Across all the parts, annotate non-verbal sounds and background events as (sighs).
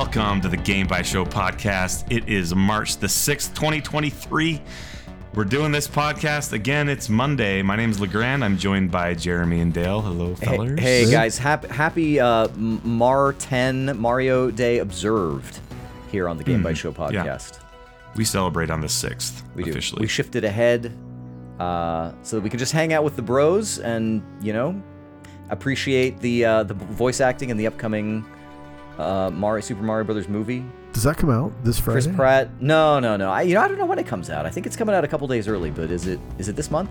everybody. Welcome to the Game by Show podcast. It is March the 6th, 2023. We're doing this podcast again. It's Monday. My name is LeGrand. I'm joined by Jeremy and Dale. Hello, Hey, fellers. hey, guys, happy, happy uh, Mar 10 Mario Day observed here on the Game by Show Hmm. yeah. podcast. We celebrate on the 6th We do. officially. We shifted ahead uh, so that we can just hang out with the bros and you know appreciate the uh, the voice acting in the upcoming uh, Mario Super Mario Brothers movie. Does that come out this Friday? Chris Pratt. No, no, no. I you know I don't know when it comes out. I think it's coming out a couple days early. But is it is it this month?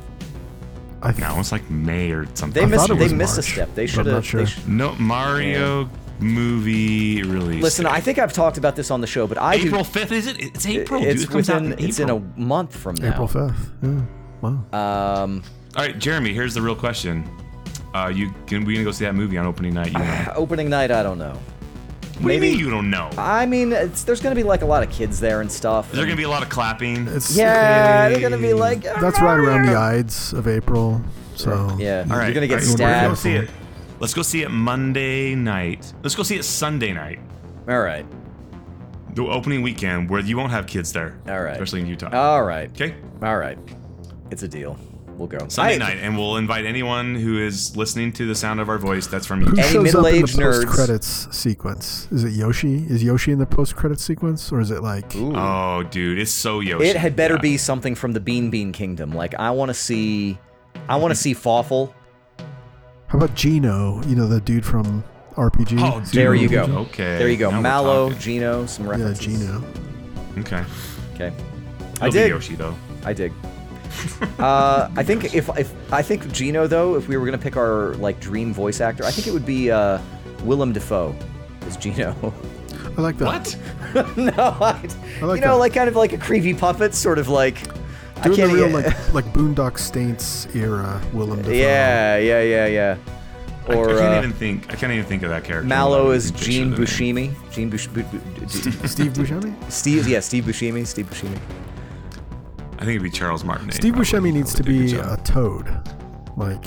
I th- no, it's like May or something. They I missed thought it they was missed a step. They should have. not sure. no Mario movie release. Listen. I think I've talked about this on the show, but I April 5th, is it? It's April. dude. It's It comes out within. It's in a month from now. April 5th. Yeah. Wow. Um, All right, Jeremy, here's the real question. Uh, you can we gonna go see that movie on opening night? You know? (sighs) opening night, I don't know. What do you maybe- mean you don't know? I mean, it's, there's gonna be like a lot of kids there and stuff. Is there gonna be a lot of clapping? It's Yeah, they're gonna be like. That's right around the Ides of April. So Yeah, All right, you're gonna get all right, Let's go stabbed. see it. Let's go see it Monday night. Let's go see it Sunday night, All right, the opening weekend, where you won't have kids there. All right. especially in Utah. all right, okay, all right. It's a deal. We'll go Sunday I- night, and we'll invite anyone who is listening to the sound of our voice. That's from who Any shows up in the middle-aged nerds. post-credits sequence? Is it Yoshi? Is Yoshi in the post-credits sequence, or is it like? Ooh. Oh, dude, it's so Yoshi. It had better Yeah. be something from the Beanbean Kingdom. Like I want to see, I want to see Fawful. How about Geno? You know the dude from RPG. Oh, Super There you go. Okay. There you go. now Mallow. Geno, some Yeah. Geno. Okay. Okay. It'll I be did. Yoshi though. I dig. (laughs) uh, I think if if I think Geno though, if we were gonna pick our like dream voice actor, I think it would be uh, Willem Dafoe as Geno. I like that. What? (laughs) no, I, I like you know, that. like kind of like a creepy puppet, sort of like. I Doing the can't real e- like (laughs) like Boondock Saints era Willem Dafoe. yeah, yeah, yeah, yeah. Or I, can't uh, even think. I can't even think of that character. Mallow is even picture Gene the. Buscemi. Gene Bush, Bu- Bu- Du- Steve Buscemi. Steve, yeah, Steve Buscemi. Steve Buscemi. I think it'd be Charles Martinet. Steve probably. Buscemi needs to be a a toad, like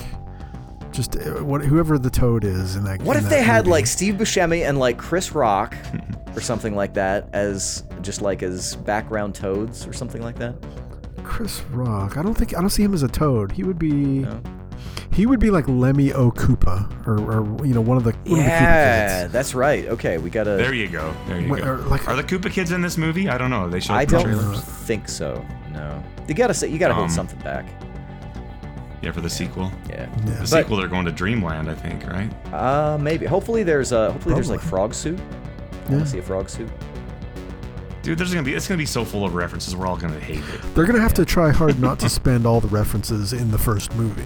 just uh, what whoever the toad is in that. What in if that they had movie. like Steve Buscemi and like Chris Rock (laughs) or something like that as just like as background toads or something like that? Chris Rock? I don't think I don't see him as a toad. He would be. No. He would be like Lemmy O'Koopa, or, or you know one of the one Yeah, of the Koopa that's right. Okay, we gotta. There you go. There you Wait, go. or, like- Are the Koopa kids in this movie? I don't know. They showed I don't trailers. think so. No, you gotta say you gotta Um, hold something back. Yeah, for the sequel. Yeah. kids. Yeah. The But- sequel, they're going to Dreamland, I think, right? Uh, maybe. Hopefully there's a. Hopefully there's like Probably. frog suit. I Yeah. wanna see a frog suit. Dude, there's gonna be it's gonna be so full of references. We're all gonna hate it. They're gonna have to try hard not to (laughs) spend all the references in the first movie.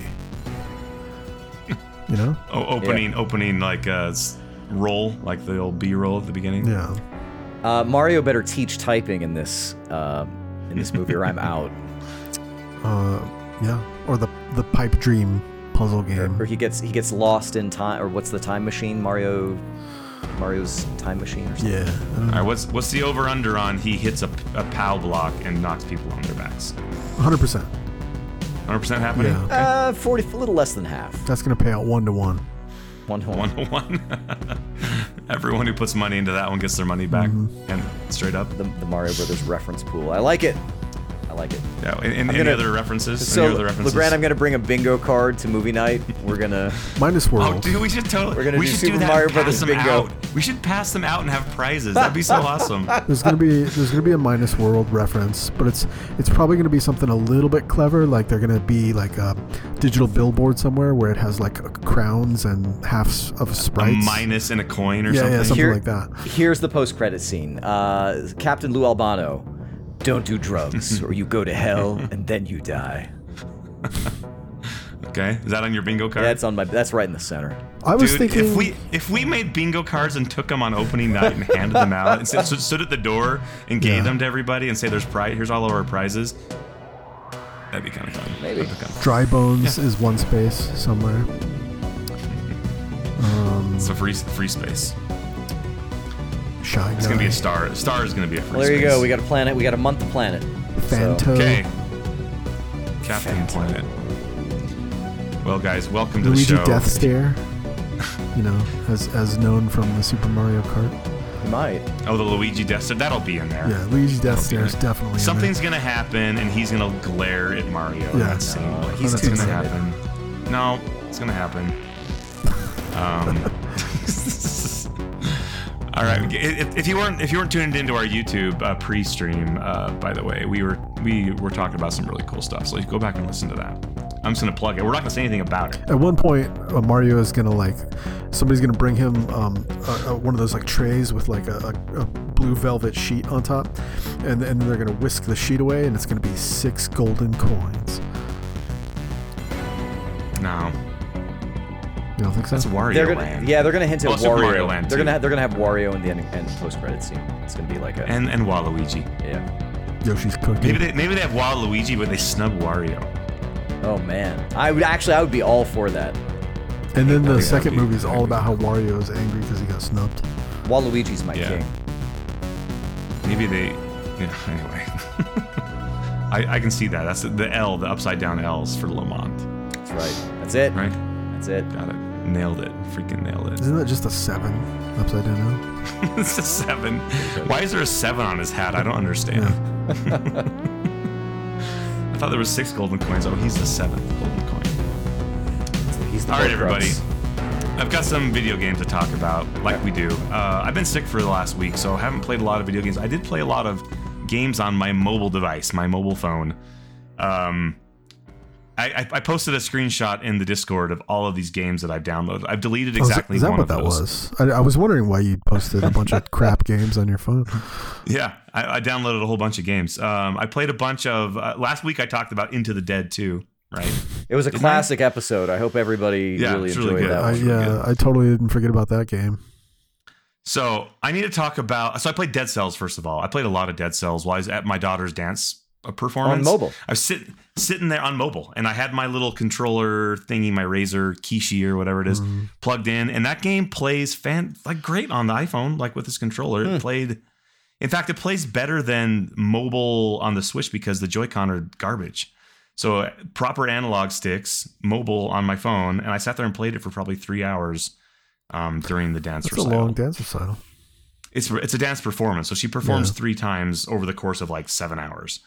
You know? (laughs) Oh, opening, opening like uh, s- roll, like the old B roll at the beginning. Yeah. Uh, Mario better teach typing in this. Uh, in this movie, or I'm out. (laughs) Uh, yeah. Or the the pipe dream puzzle game. Or he gets he gets lost in time. Or what's the time machine? Mario. Mario's time machine or something. Yeah. I don't All know. right, what's what's the over under on he hits a, a POW block and knocks people on their backs? 100%. 100% happening. Yeah. Okay. Uh, forty, a little less than half. That's gonna pay out one to one. One to one one. to one. (laughs) Everyone who puts money into that one gets their money back, Mm-hmm. and straight up. The, the Mario Brothers reference pool. I like it. I like it. Yeah. And, and I'm any gonna- other references? So, any other references? Legrand, I'm gonna bring a bingo card to movie night. We're gonna. (laughs) Minus World. Oh, dude, we should totally. We're gonna we do should Super do that. Mario and pass Brothers them bingo. out. We should pass them out and have prizes. That'd be so awesome. (laughs) There's gonna be there's gonna be a minus world reference, but it's it's probably gonna be something a little bit clever. Like they're gonna be like a digital billboard somewhere where it has like crowns and halves of sprites. A sprites. minus and a coin or yeah, something. yeah, something Here- like that. Here's the post-credit scene. Uh, Captain Lou Albano. Don't do drugs, (laughs) or you go to hell and then you die. (laughs) Okay, is that on your bingo card? That's on my. That's right in the center. I was Dude, thinking if we if we made bingo cards and took them on opening night and handed them out and stood, stood at the door and gave Yeah. them to everybody and say there's prize here's all of our prizes, that'd be kind of fun. Maybe. Kinda dry bones is one space somewhere. Um, (laughs) It's a free free space. Shy It's gonna be a star. A Star is gonna be a free Well, there you space. go. We got a planet. We got a month to planet. Fanto. So, Okay. Captain Planet. Well, guys, welcome to Luigi the show. Death Stare. You know, as as known from the Super Mario Kart. He might. Oh, the Luigi Death Star. That'll be in there. Yeah, Luigi Death Stare is definitely. Something's gonna happen, and he's gonna glare at Mario. in Yeah. that scene. No, Like, he's it's too gonna happen. No, it's gonna happen. Um. (laughs) All right. If, if you weren't if you weren't tuned into our YouTube uh, pre-stream, uh, by the way, we were we were talking about some really cool stuff. So you go back and listen to that. I'm just gonna plug it. We're not gonna say anything about it. At one point, uh, Mario is gonna like, somebody's gonna bring him um, a, a, one of those like trays with like a, a, a blue velvet sheet on top, and and they're gonna whisk the sheet away, and it's gonna be six golden coins. No, You don't think so? that's Wario They're gonna, Land. yeah, they're gonna hint at Well, Super Wario. Mario Land, they're too. gonna ha- they're gonna have Wario in the end, end post credit scene. It's gonna be like a And and Waluigi. yeah. Yoshi's cookie. Maybe they maybe they have Waluigi, but they snub Wario. Oh man, I would actually I would be all for that. and then the second be- movie is all about how Wario is angry because he got snubbed. Waluigi's my Yeah. king. Maybe they. Yeah, (laughs) anyway. (laughs) I, I can see that. That's the, the L, the upside down L's for Lamont. That's right. That's it. Right? That's it. Got it. Nailed it. Freaking nailed it. Isn't that just a seven upside down? L? (laughs) it's a seven. Why is there a seven on his hat? I don't understand. (laughs) I thought there was six golden coins. Oh, he's the seventh golden coin. He's the All right, Horcrux. everybody. I've got some video games to talk about, like we do. Uh, I've been sick for the last week, so I haven't played a lot of video games. I did play a lot of games on my mobile device, my mobile phone. Um, I, I, I posted a screenshot in the Discord of all of these games that I've downloaded. I've deleted Oh, is that- exactly is that one what of that those. was? I, I was wondering why you posted a bunch of (laughs) crap games on your phone. Yeah, I, I downloaded a whole bunch of games. Um, I played a bunch of. Uh, last week I talked about Into the Dead too, right? It was a Didn't I? classic episode. I hope everybody Yeah, really it's enjoyed really good. that. I, one. really yeah, good. I totally didn't forget about that game. So I need to talk about. So I played Dead Cells first of all. I played a lot of Dead Cells while I was at my daughter's dance uh, performance On mobile. I was sitting sitting there on mobile, and I had my little controller thingy, my Razer Kishi or whatever it is, Mhm. plugged in, and that game plays fan like great on the iPhone, like with this controller. Hmm. It played. In fact, it plays better than mobile on the Switch because the Joy-Con are garbage. So uh, proper analog sticks, mobile on my phone, and I sat there and played it for probably three hours um, during the dance That's a recital. long dance recital. It's it's a dance performance, so she performs Yeah. three times over the course of like seven hours.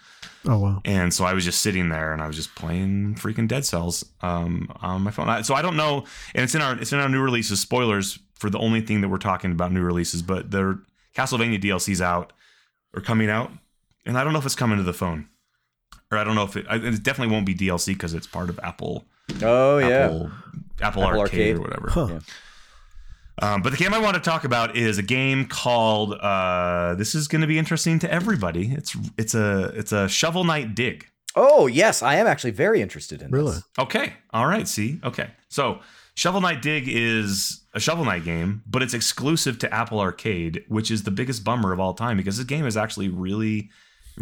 Oh wow. And so I was just sitting there and I was just playing freaking Dead Cells um, on my phone. I- So I don't know, and it's in our it's in our new releases. Spoilers for the only thing that we're talking about new releases, but the Castlevania DLC's out or coming out, and I don't know if it's coming to the phone, or I don't know if it. I- It definitely won't be DLC because it's part of Apple. Oh yeah. Apple, Apple, Apple Arcade, Arcade. or whatever. Huh. Yeah. Um, but the game I want to talk about is a game called. Uh, this is going to be interesting to everybody. It's it's a it's a Shovel Knight Dig. Oh yes, I am actually very interested in Really? this. Okay. All right. See. Okay. So Shovel Knight Dig is a Shovel Knight game, but it's exclusive to Apple Arcade, which is the biggest bummer of all time because this game is actually really,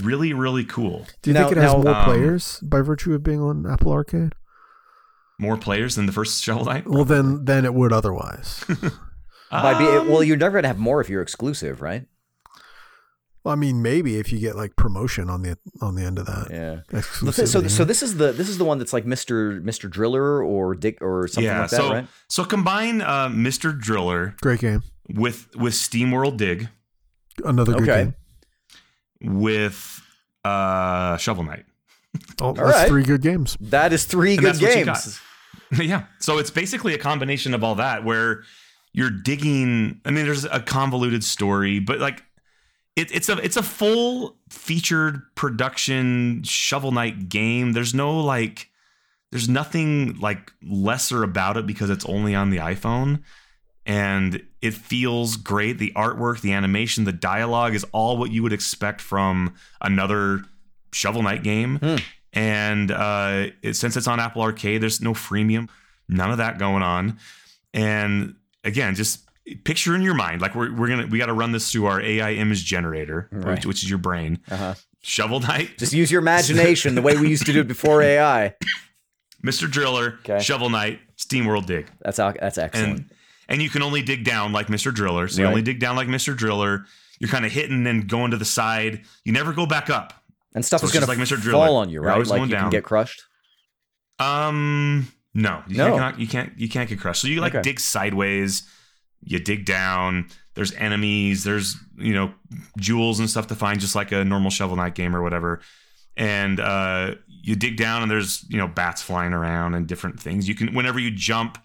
really, really cool. Do you Now- think it has now, more um, players by virtue of being on Apple Arcade? More players than the first (laughs) Shovel Knight. Well, then than it would otherwise. (laughs) By be, Um, well, you're never gonna have more if you're exclusive, right? well, I mean, maybe if you get like promotion on the on the end of that. Yeah. Exclusivity, So, so this is the this is the one that's like Mr. Mr. Driller or Dick or something yeah. like that, so right? so combine uh, Mr. Driller great game. with with SteamWorld Dig Another good Okay. game. with uh, Shovel Knight. Oh, that's right. three good games. That is three And good that's what you games. (laughs) yeah. So it's basically a combination of all that where you're digging. I mean, there's a convoluted story, but like it, it's a it's a full featured production Shovel Knight game. There's no like there's nothing like lesser about it because it's only on the iPhone. And it feels great. The artwork, the animation, the dialogue is all what you would expect from another Shovel Knight game. Hmm. And uh, it, since it's on Apple Arcade, there's no freemium, none of that going on. And again, just picture in your mind, like we're, we're gonna we got to run this through our AI image generator, Right. which, which is your brain. Uh-huh. Shovel Knight, Just use your imagination the way we used to do it before (laughs) AI. Mr. Driller, Okay. Shovel Knight, SteamWorld Dig. That's that's excellent. and and you can only dig down like Mr. Driller. So you only dig down like Mr. Driller. You're kind of hitting and going to the side. You never go back up. And, stuff so is going to like Mr. Driller. fall on you, right? Like you can get crushed. Um, no, you No. Cannot, you can't. You can't get crushed. So you like Okay. dig sideways. You dig down. there's enemies, there's you know jewels and stuff to find, just like a normal Shovel Knight game or whatever. And uh, you dig down, and there's you know bats flying around and different things. You can whenever you jump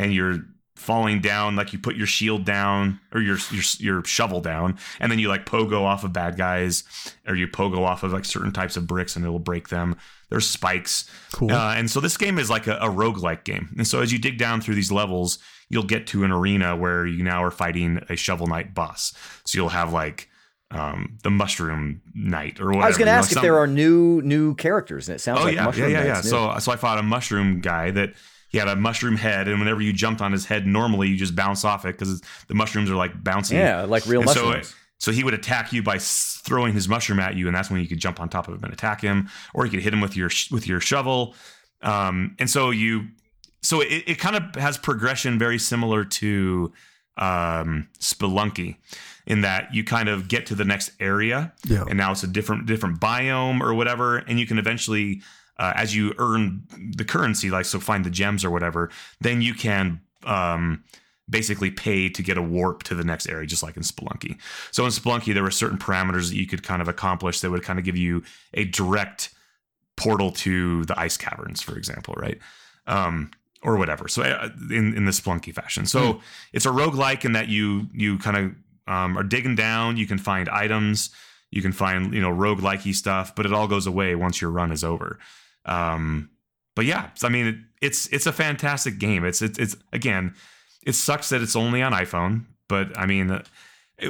and you're falling down like you put your shield down or your your your shovel down and then you like pogo off of bad guys or you pogo off of like certain types of bricks and it'll break them there's spikes Cool. uh, and so this game is like a, a roguelike game and so as you dig down through these levels you'll get to an arena where you now are fighting a shovel knight boss so you'll have like um, the mushroom knight or whatever I was going to you know, ask if some- there are new new characters, and it sounds Oh like yeah, yeah, Mushroom yeah, yeah. New. So, so I fought a mushroom guy that he had a mushroom head, and whenever you jumped on his head, normally you just bounce off it because the mushrooms are like bouncy. yeah, like real And so, mushrooms. so he would attack you by throwing his mushroom at you, and that's when you could jump on top of him and attack him, or you could hit him with your sh- with your shovel. Um, and so you, so it, it kind of has progression very similar to um, Spelunky, in that you kind of get to the next area, Yeah. and now it's a different different biome or whatever, and you can eventually. Uh, as you earn the currency, like so, find the gems or whatever, then you can um, basically pay to get a warp to the next area, just like in Spelunky. So in Spelunky, there were certain parameters that you could kind of accomplish that would kind of give you a direct portal to the ice caverns, for example, right? Um, or whatever. So uh, in in the Spelunky fashion. So it's a roguelike in that you you kind of um, are digging down. You can find items. You can find you know roguelikey stuff, but it all goes away once your run is over. Um, but yeah, I mean, it, it's it's a fantastic game. It's it's it's again, it sucks that it's only on iPhone, but I mean, uh,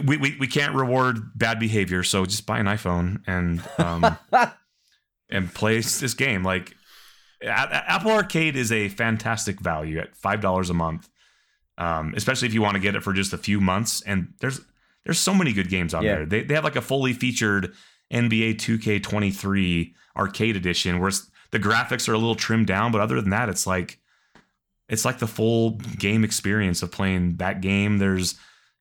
we we, we can't reward bad behavior, so just buy an iPhone and um, (laughs) and play this game. Like Apple Arcade is a fantastic value at five dollars a month, um, especially if you want to get it for just a few months. And there's there's so many good games on Yeah. there. They they have like a fully featured NBA 2K23 arcade edition where it's, the graphics are a little trimmed down, but other than that, it's like it's like the full game experience of playing that game. There's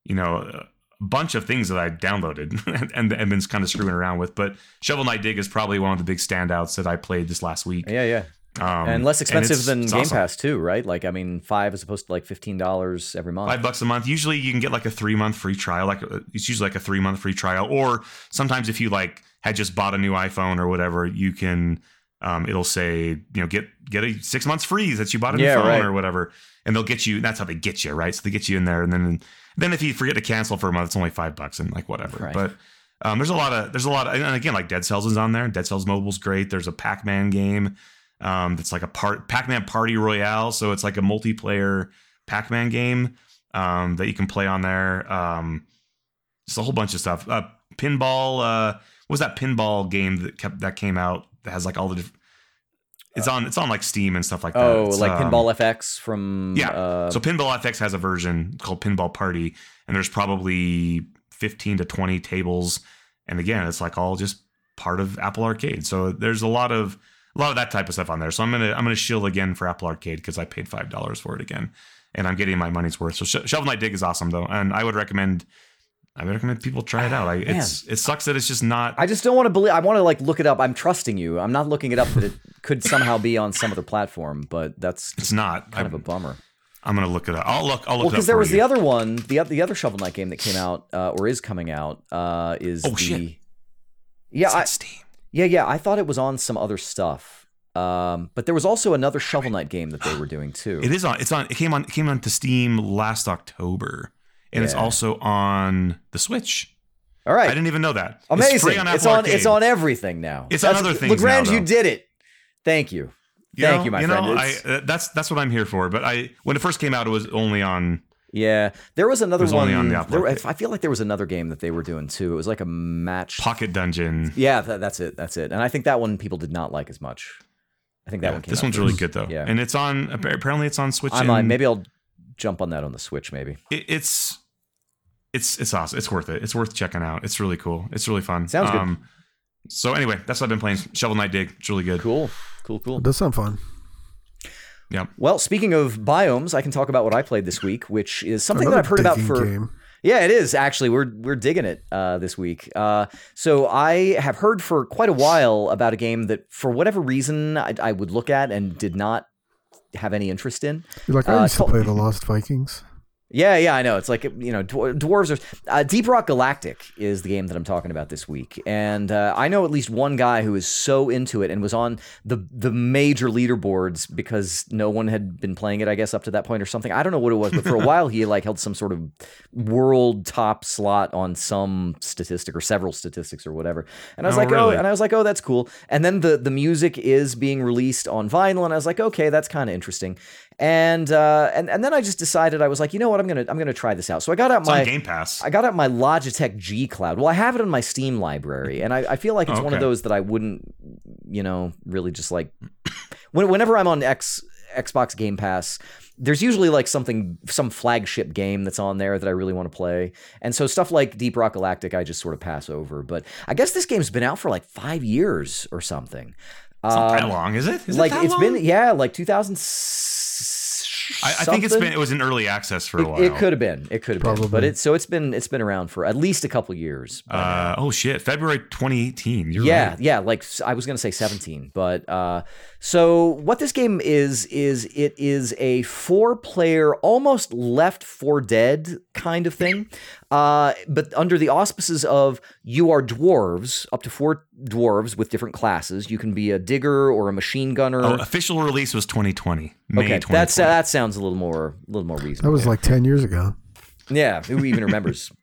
you know a bunch of things that I downloaded (laughs) and, and been kind of screwing around with, but Shovel Knight Dig is probably one of the big standouts that I played this last week. yeah, yeah, Um, and less expensive it's- than Game awesome. Pass too, right? Like, I mean, five as opposed to like fifteen dollars every month. Five bucks a month. Usually, you can get like a three month free trial. Like uh, it's usually like a three month free trial, or sometimes if you like had just bought a new iPhone or whatever, you can. Um, it'll say you know get get a six months free that you bought a new Yeah, phone right. or whatever, and they'll get you. That's how they get you, right? So they get you in there, and then then if you forget to cancel for a month, it's only five bucks and like whatever. Right. But um, there's a lot of there's a lot of, and again like Dead Cells is on there. Dead Cells Mobile's great. There's a Pac Man game. Um, that's like a part Pac Man Party Royale, so it's like a multiplayer Pac Man game um, that you can play on there. Um, just a whole bunch of stuff. Uh, pinball. Uh, what was that pinball game that kept that came out that has like all the. Diff- it's on. It's on like Steam and stuff like that. oh, It's, like um, Pinball FX from yeah. Uh, So Pinball FX has a version called Pinball Party, and there's probably 15 to 20 tables. And again, it's like all just part of Apple Arcade. So there's a lot of a lot of that type of stuff on there. So I'm gonna I'm gonna shill again for Apple Arcade because I paid five dollars for it again, and I'm getting my money's worth. So Sh- Shovel Knight Dig is awesome though, and I would recommend I would recommend people try it out. I, it's it sucks that it's just not. I just don't want to believe. I want to like look it up. I'm trusting you. I'm not looking it up that it could somehow be on some other platform, but that's (laughs) it's not. kind of a bummer. I'm gonna look it up. I'll look. I'll look Well, it up because there was you. the other one, the the other Shovel Knight game that came out uh, or is coming out uh, is Oh, the. shit. Yeah, I, Steam. yeah, yeah. I thought it was on some other stuff, um, but there was also another Shovel Knight game that they (gasps) were doing too. It is on. It's on. It came on. It came on to Steam last October, and it's also on the Switch. All right, I didn't even know that. amazing. It's, free on on. Apple It's Arcade. on, everything now. It's on other things now, LeGrand, you did it. Thank you. You Thank know- you, my you friend. Know, I, uh, that's that's what I'm here for. But I when it first came out, it was only on. Yeah, there was another was one. only on the Apple there- I feel like there was another game that they were doing too. It was like a match. Pocket Dungeon. Yeah, tha- that's it. That's it. And I think that one people did not like as much. I think that Yeah, one came this one's first. really good though. Yeah. and it's on. Apparently, it's on Switch. I might. and Maybe I'll jump on that on the Switch. Maybe it, it's it's it's awesome. It's worth it. It's worth checking out. It's really cool. It's really fun. Sounds good. Um, so anyway, that's what I've been playing. Shovel Knight Dig. It's really good. cool. Cool. Cool. It does sound fun. Yeah. Well, speaking of biomes, I can talk about what I played this week, which is something that I've heard about digging for. game. Yeah, it is actually. We're we're digging it uh, this week. Uh, so I have heard for quite a while about a game that, for whatever reason, I, I would look at and did not have any interest in. You're like, I Uh, used to call- play the Lost Vikings. Yeah, yeah, I know. It's like you know, dwar- dwarves are. Uh, Deep Rock Galactic is the game that I'm talking about this week, and uh, I know at least one guy who is so into it and was on the the major leaderboards because no one had been playing it, I guess, up to that point or something. I don't know what it was, but for a (laughs) while he like held some sort of world top slot on some statistic or several statistics or whatever. And I was Oh, like, oh, and I was like, oh, that's cool. And then the the music is being released on vinyl, and I was like, okay, that's kind of interesting. And uh, and and then I just decided I was like, you know what, I'm gonna I'm gonna try this out. So I got out It's my Game Pass. I got out my Logitech G Cloud. Well, I have it in my Steam library, and I, I feel like it's Oh, one of those that I wouldn't, you know, really just like. When, whenever I'm on X Xbox Game Pass, there's usually like something, some flagship game that's on there that I really want to play, and so stuff like Deep Rock Galactic, I just sort of pass over. But I guess this game's been out for like five years or something. it's not that Um, long, is it? Is like it that has long? been, yeah, like 2000. I, I think it's been. It was in early access for a It, while. it could have been. It could have been. But Probably. it so it's been it's been around for at least a couple years. Uh, oh shit! February 2018. You're yeah, right. yeah. Like I was gonna say seventeen, but uh, so what this game is is it is a four-player, almost Left 4 Dead kind of thing, uh, but under the auspices of you are dwarves, up to four dwarves with different classes. You can be a digger or a machine gunner. Oh, official release was 2020. May okay, 2020. that's that sounds a little more a little more That was like 10 years ago. Yeah, who even remembers? (laughs)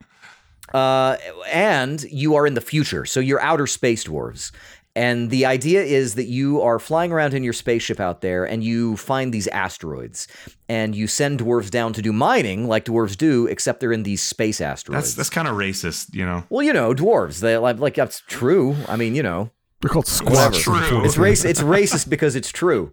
Uh, and you are in the future, so you're outer space dwarves. And the idea is that you are flying around in your spaceship out there and you find these asteroids and you send dwarves down to do mining like dwarves do, except they're in these space asteroids. that's that's kind of racist, you know. well, you know, dwarves. They like, like that's true. I mean, you know, They're called Whatever. squats. True. it's race. It's (laughs) racist because it's true.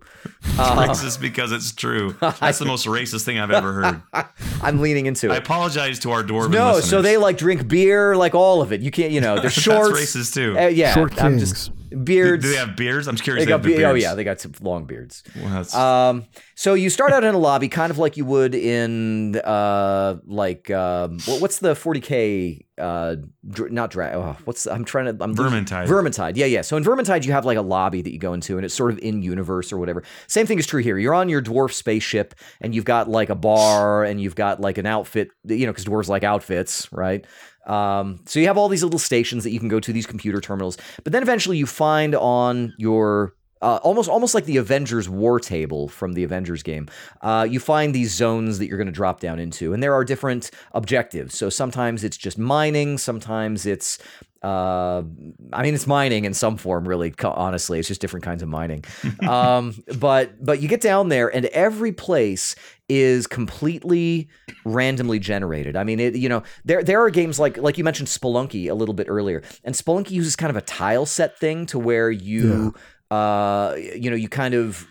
Uh, racist because it's true. (laughs) That's the most racist thing I've ever heard. (laughs) I'm leaning into it. I apologize to our dwarven No, listeners. so they like drink beer, like all of it. You can't, you know, they're That's shorts. racist too. Uh, yeah, Short I'm just do, beards. do they have beards? I'm just curious. They They got have the be- oh yeah, they got some long beards. Well, Um, so you start out in a lobby, kind of like you would in uh, like um, what's the 40k? Uh, dr- not drag. Oh, what's I'm trying to. I'm Vermintide. Vermintide. Yeah, yeah. So in Vermintide, you have like a lobby that you go into, and it's sort of in universe or whatever. Same thing is true here. You're on your dwarf spaceship, and you've got like a bar, and you've got like an outfit. You know, because dwarves like outfits, right? Um, so you have all these little stations that you can go to, these computer terminals. But then eventually you find on your uh, almost almost like the Avengers war table from the Avengers game. Uh, you find these zones that you're going to drop down into, and there are different objectives. So sometimes it's just mining, sometimes it's uh, I mean, it's mining in some form, really. Honestly, it's just different kinds of mining. (laughs) um, but but you get down there, and every place is completely randomly generated. I mean, it you know there there are games like like you mentioned Spelunky a little bit earlier, and Spelunky uses kind of a tile set thing to where you uh you know you kind of.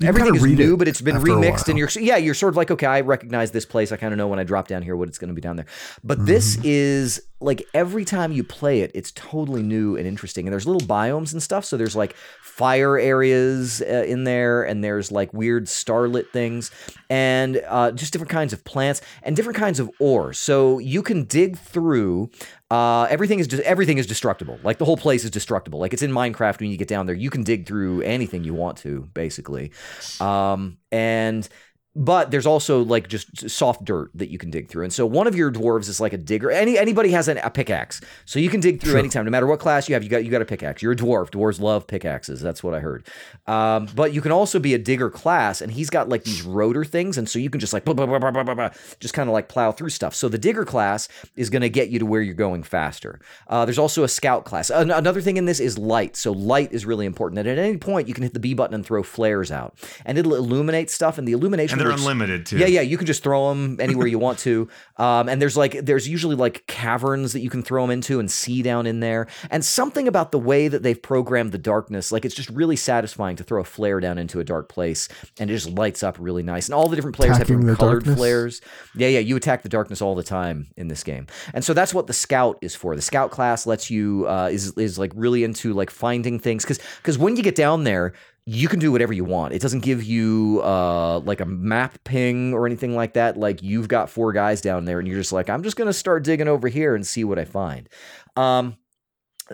You Everything is new, but it's been remixed, and you're yeah, you're sort of like, okay, I recognize this place. I kind of know when I drop down here what it's going to be down there. But this Mm-hmm. is like every time you play it, it's totally new and interesting. And there's little biomes and stuff. So there's like fire areas uh, in there, and there's like weird starlit things, and uh, just different kinds of plants and different kinds of ore. So you can dig through. Uh, everything is just everything is destructible. Like the whole place is destructible. Like it's in Minecraft when you get down there, you can dig through anything you want to, basically. Um, and but there's also like just soft dirt that you can dig through. And so one of your dwarves is like a digger. Any anybody has an, a pickaxe, so you can dig through anytime, no matter what class you have. You got you got a pickaxe. You're a dwarf. Dwarves love pickaxes. That's what I heard. Um, but you can also be a digger class, and he's got like these rotor things, and so you can just like blah, blah, blah, blah, blah, blah, blah, just kind of like plow through stuff. So the digger class is going to get you to where you're going faster. Uh, there's also a scout class. An- another thing in this is light. So light is really important. And at any point, you can hit the B button and throw flares out, and it'll illuminate stuff. And the illumination and they're unlimited too. yeah, yeah, you can just throw them anywhere you want to. (laughs) Um, and there's like there's usually like caverns that you can throw them into and see down in there. And something about the way that they've programmed the darkness, like it's just really satisfying to throw a flare down into a dark place and it just lights up really nice. And all the different players Attacking have different colored darkness? flares. Yeah, yeah, you attack the darkness all the time in this game. And so that's what the scout is for. The scout class lets you uh, is is like really into like finding things because because when you get down there you can do whatever you want. It doesn't give you uh, like a map ping or anything like that. Like you've got four guys down there, and you're just like, I'm just gonna start digging over here and see what I find. Um,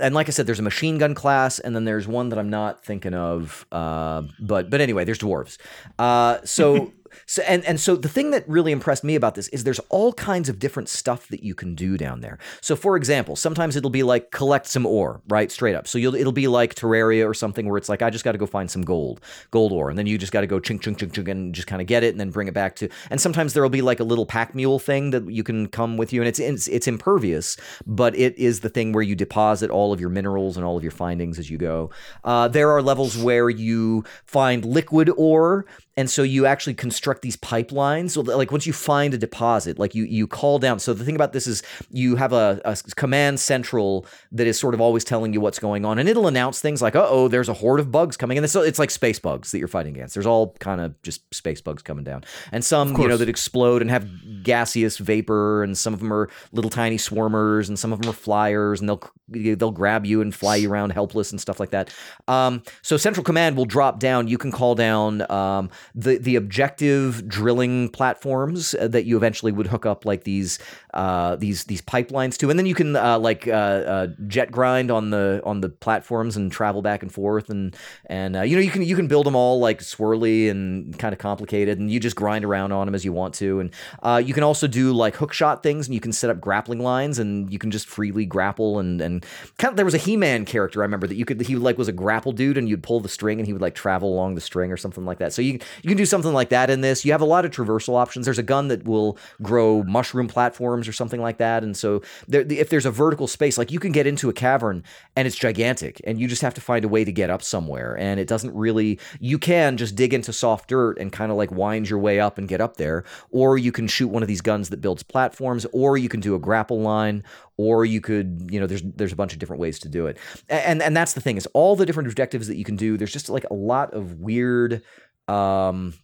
and like I said, there's a machine gun class, and then there's one that I'm not thinking of. Uh, but but anyway, there's dwarves. Uh, so (laughs) So and and so the thing that really impressed me about this is there's all kinds of different stuff that you can do down there. So for example, sometimes it'll be like collect some ore, right? Straight up. So you'll it'll be like Terraria or something where it's like I just got to go find some gold, gold ore, and then you just got to go chink chink chink chink and just kind of get it and then bring it back to. And sometimes there'll be like a little pack mule thing that you can come with you, and it's it's, it's impervious, but it is the thing where you deposit all of your minerals and all of your findings as you go. Uh, there are levels where you find liquid ore and so you actually construct these pipelines. So like once you find a deposit like you you call down. So the thing about this is you have a, a command central that is sort of always telling you what's going on and it'll announce things like uh oh there's a horde of bugs coming. And it's, it's like space bugs that you're fighting against. There's all kind of just space bugs coming down. And some you know that explode and have gaseous vapor and some of them are little tiny swarmers and some of them are flyers and they'll they'll grab you and fly you around helpless and stuff like that. Um, so central command will drop down. You can call down um, the the objective drilling platforms uh, that you eventually would hook up like these uh, these these pipelines too, and then you can uh, like uh, uh, jet grind on the on the platforms and travel back and forth, and and you know you can you can build them all like swirly and kind of complicated, and you just grind around on them as you want to, and you can also do like hook shot things, and you can set up grappling lines, and you can just freely grapple, and and kind of there was a He Man character I remember that you could he like was a grapple dude, and you'd pull the string, and he would like travel along the string or something like that. So you you can do something like that in this. You have a lot of traversal options. There's a gun that will grow mushroom platforms or something like that. And so there, if there's a vertical space, like you can get into a cavern and it's gigantic and you just have to find a way to get up somewhere. And it doesn't really, you can just dig into soft dirt and kind of like wind your way up and get up there. Or you can shoot one of these guns that builds platforms, or you can do a grapple line, or you could you know there's there's a bunch of different ways to do it and and that's the thing is all the different objectives that you can do there's just like a lot of weird um,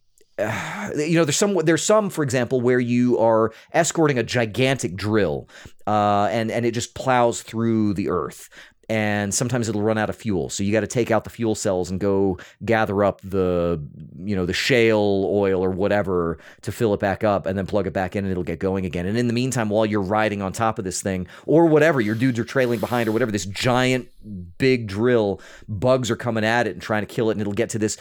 (sighs) you know, there's some there's some, for example, where you are escorting a gigantic drill, uh, and and it just plows through the earth and sometimes it'll run out of fuel. So you got to take out the fuel cells and go gather up the you know the shale oil or whatever to fill it back up and then plug it back in and it'll get going again. And in the meantime, while you're riding on top of this thing or whatever, your dudes are trailing behind or whatever, this giant big drill, bugs are coming at it and trying to kill it, and it'll get to this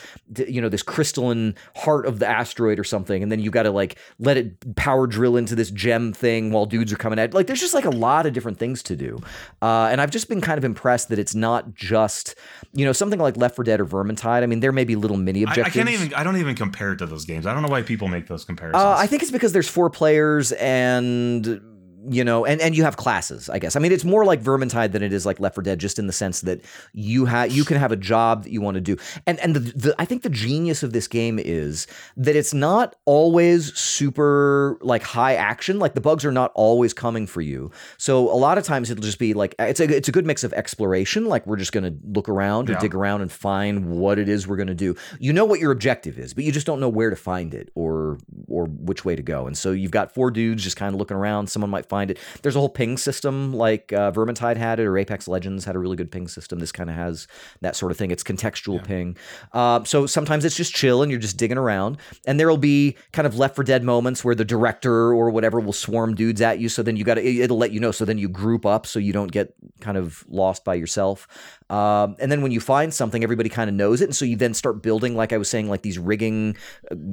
you know this crystalline heart of the asteroid or something, and then you got to like let it power drill into this gem thing while dudes are coming at it. Like there's just like a lot of different things to do, uh, and I've just been kind of impressed that it's not just you know something like Left 4 Dead or Vermintide. I mean, there may be little mini objectives. I, I can't even. I don't even compare it to those games. I don't know why people make those comparisons. Uh, I think it's because there's four players and you know, and and you have classes, I guess. I mean, it's more like Vermintide than it is like Left 4 Dead, just in the sense that you have you can have a job that you want to do, and and the, the I think the genius of this game is that it's not always super like high action. Like the bugs are not always coming for you. So a lot of times it'll just be like it's a it's a good mix of exploration. Like we're just going to look around or yeah. dig around and find what it is we're going to do. You know what your objective is, but you just don't know where to find it or or which way to go. And so you've got four dudes just kind of looking around. Someone might find it. There's a whole ping system like uh, Vermintide had it or Apex Legends had a really good ping system. This kind of has that sort of thing. It's contextual yeah. ping. Uh, so sometimes it's just chill and you're just digging around. And there will be kind of Left 4 Dead moments where the director or whatever will swarm dudes at you. So then you got to, it'll let you know. So then you group up so you don't get kind of lost by yourself. Um, and then when you find something, everybody kind of knows it, and so you then start building, like I was saying, like these rigging,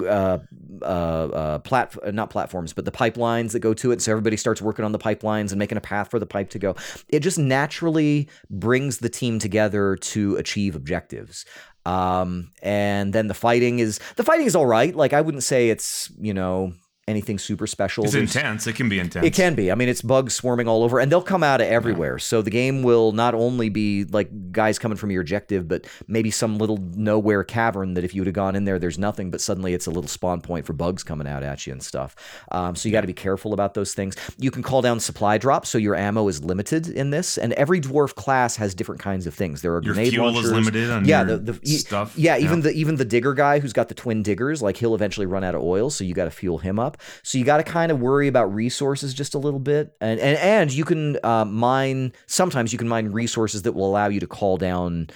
uh, uh, uh, plat not platforms, but the pipelines that go to it. So everybody starts working on the pipelines and making a path for the pipe to go. It just naturally brings the team together to achieve objectives. Um, and then the fighting is the fighting is all right. Like I wouldn't say it's you know anything super special. It's There's, intense. It can be intense. It can be. I mean, it's bugs swarming all over, and they'll come out of everywhere. Yeah. So the game will not only be like guys coming from your objective, but maybe some little nowhere cavern that if you would have gone in there, there's nothing, but suddenly it's a little spawn point for bugs coming out at you and stuff. Um, so you got to be careful about those things. You can call down supply drops, so your ammo is limited in this, and every dwarf class has different kinds of things. There are your grenade fuel launchers. is limited on yeah, the, the, stuff. Yeah, even the even the digger guy who's got the twin diggers, like he'll eventually run out of oil, so you got to fuel him up. So you got to kind of worry about resources just a little bit, and and and you can uh, mine. Sometimes you can mine resources that will allow you to call down.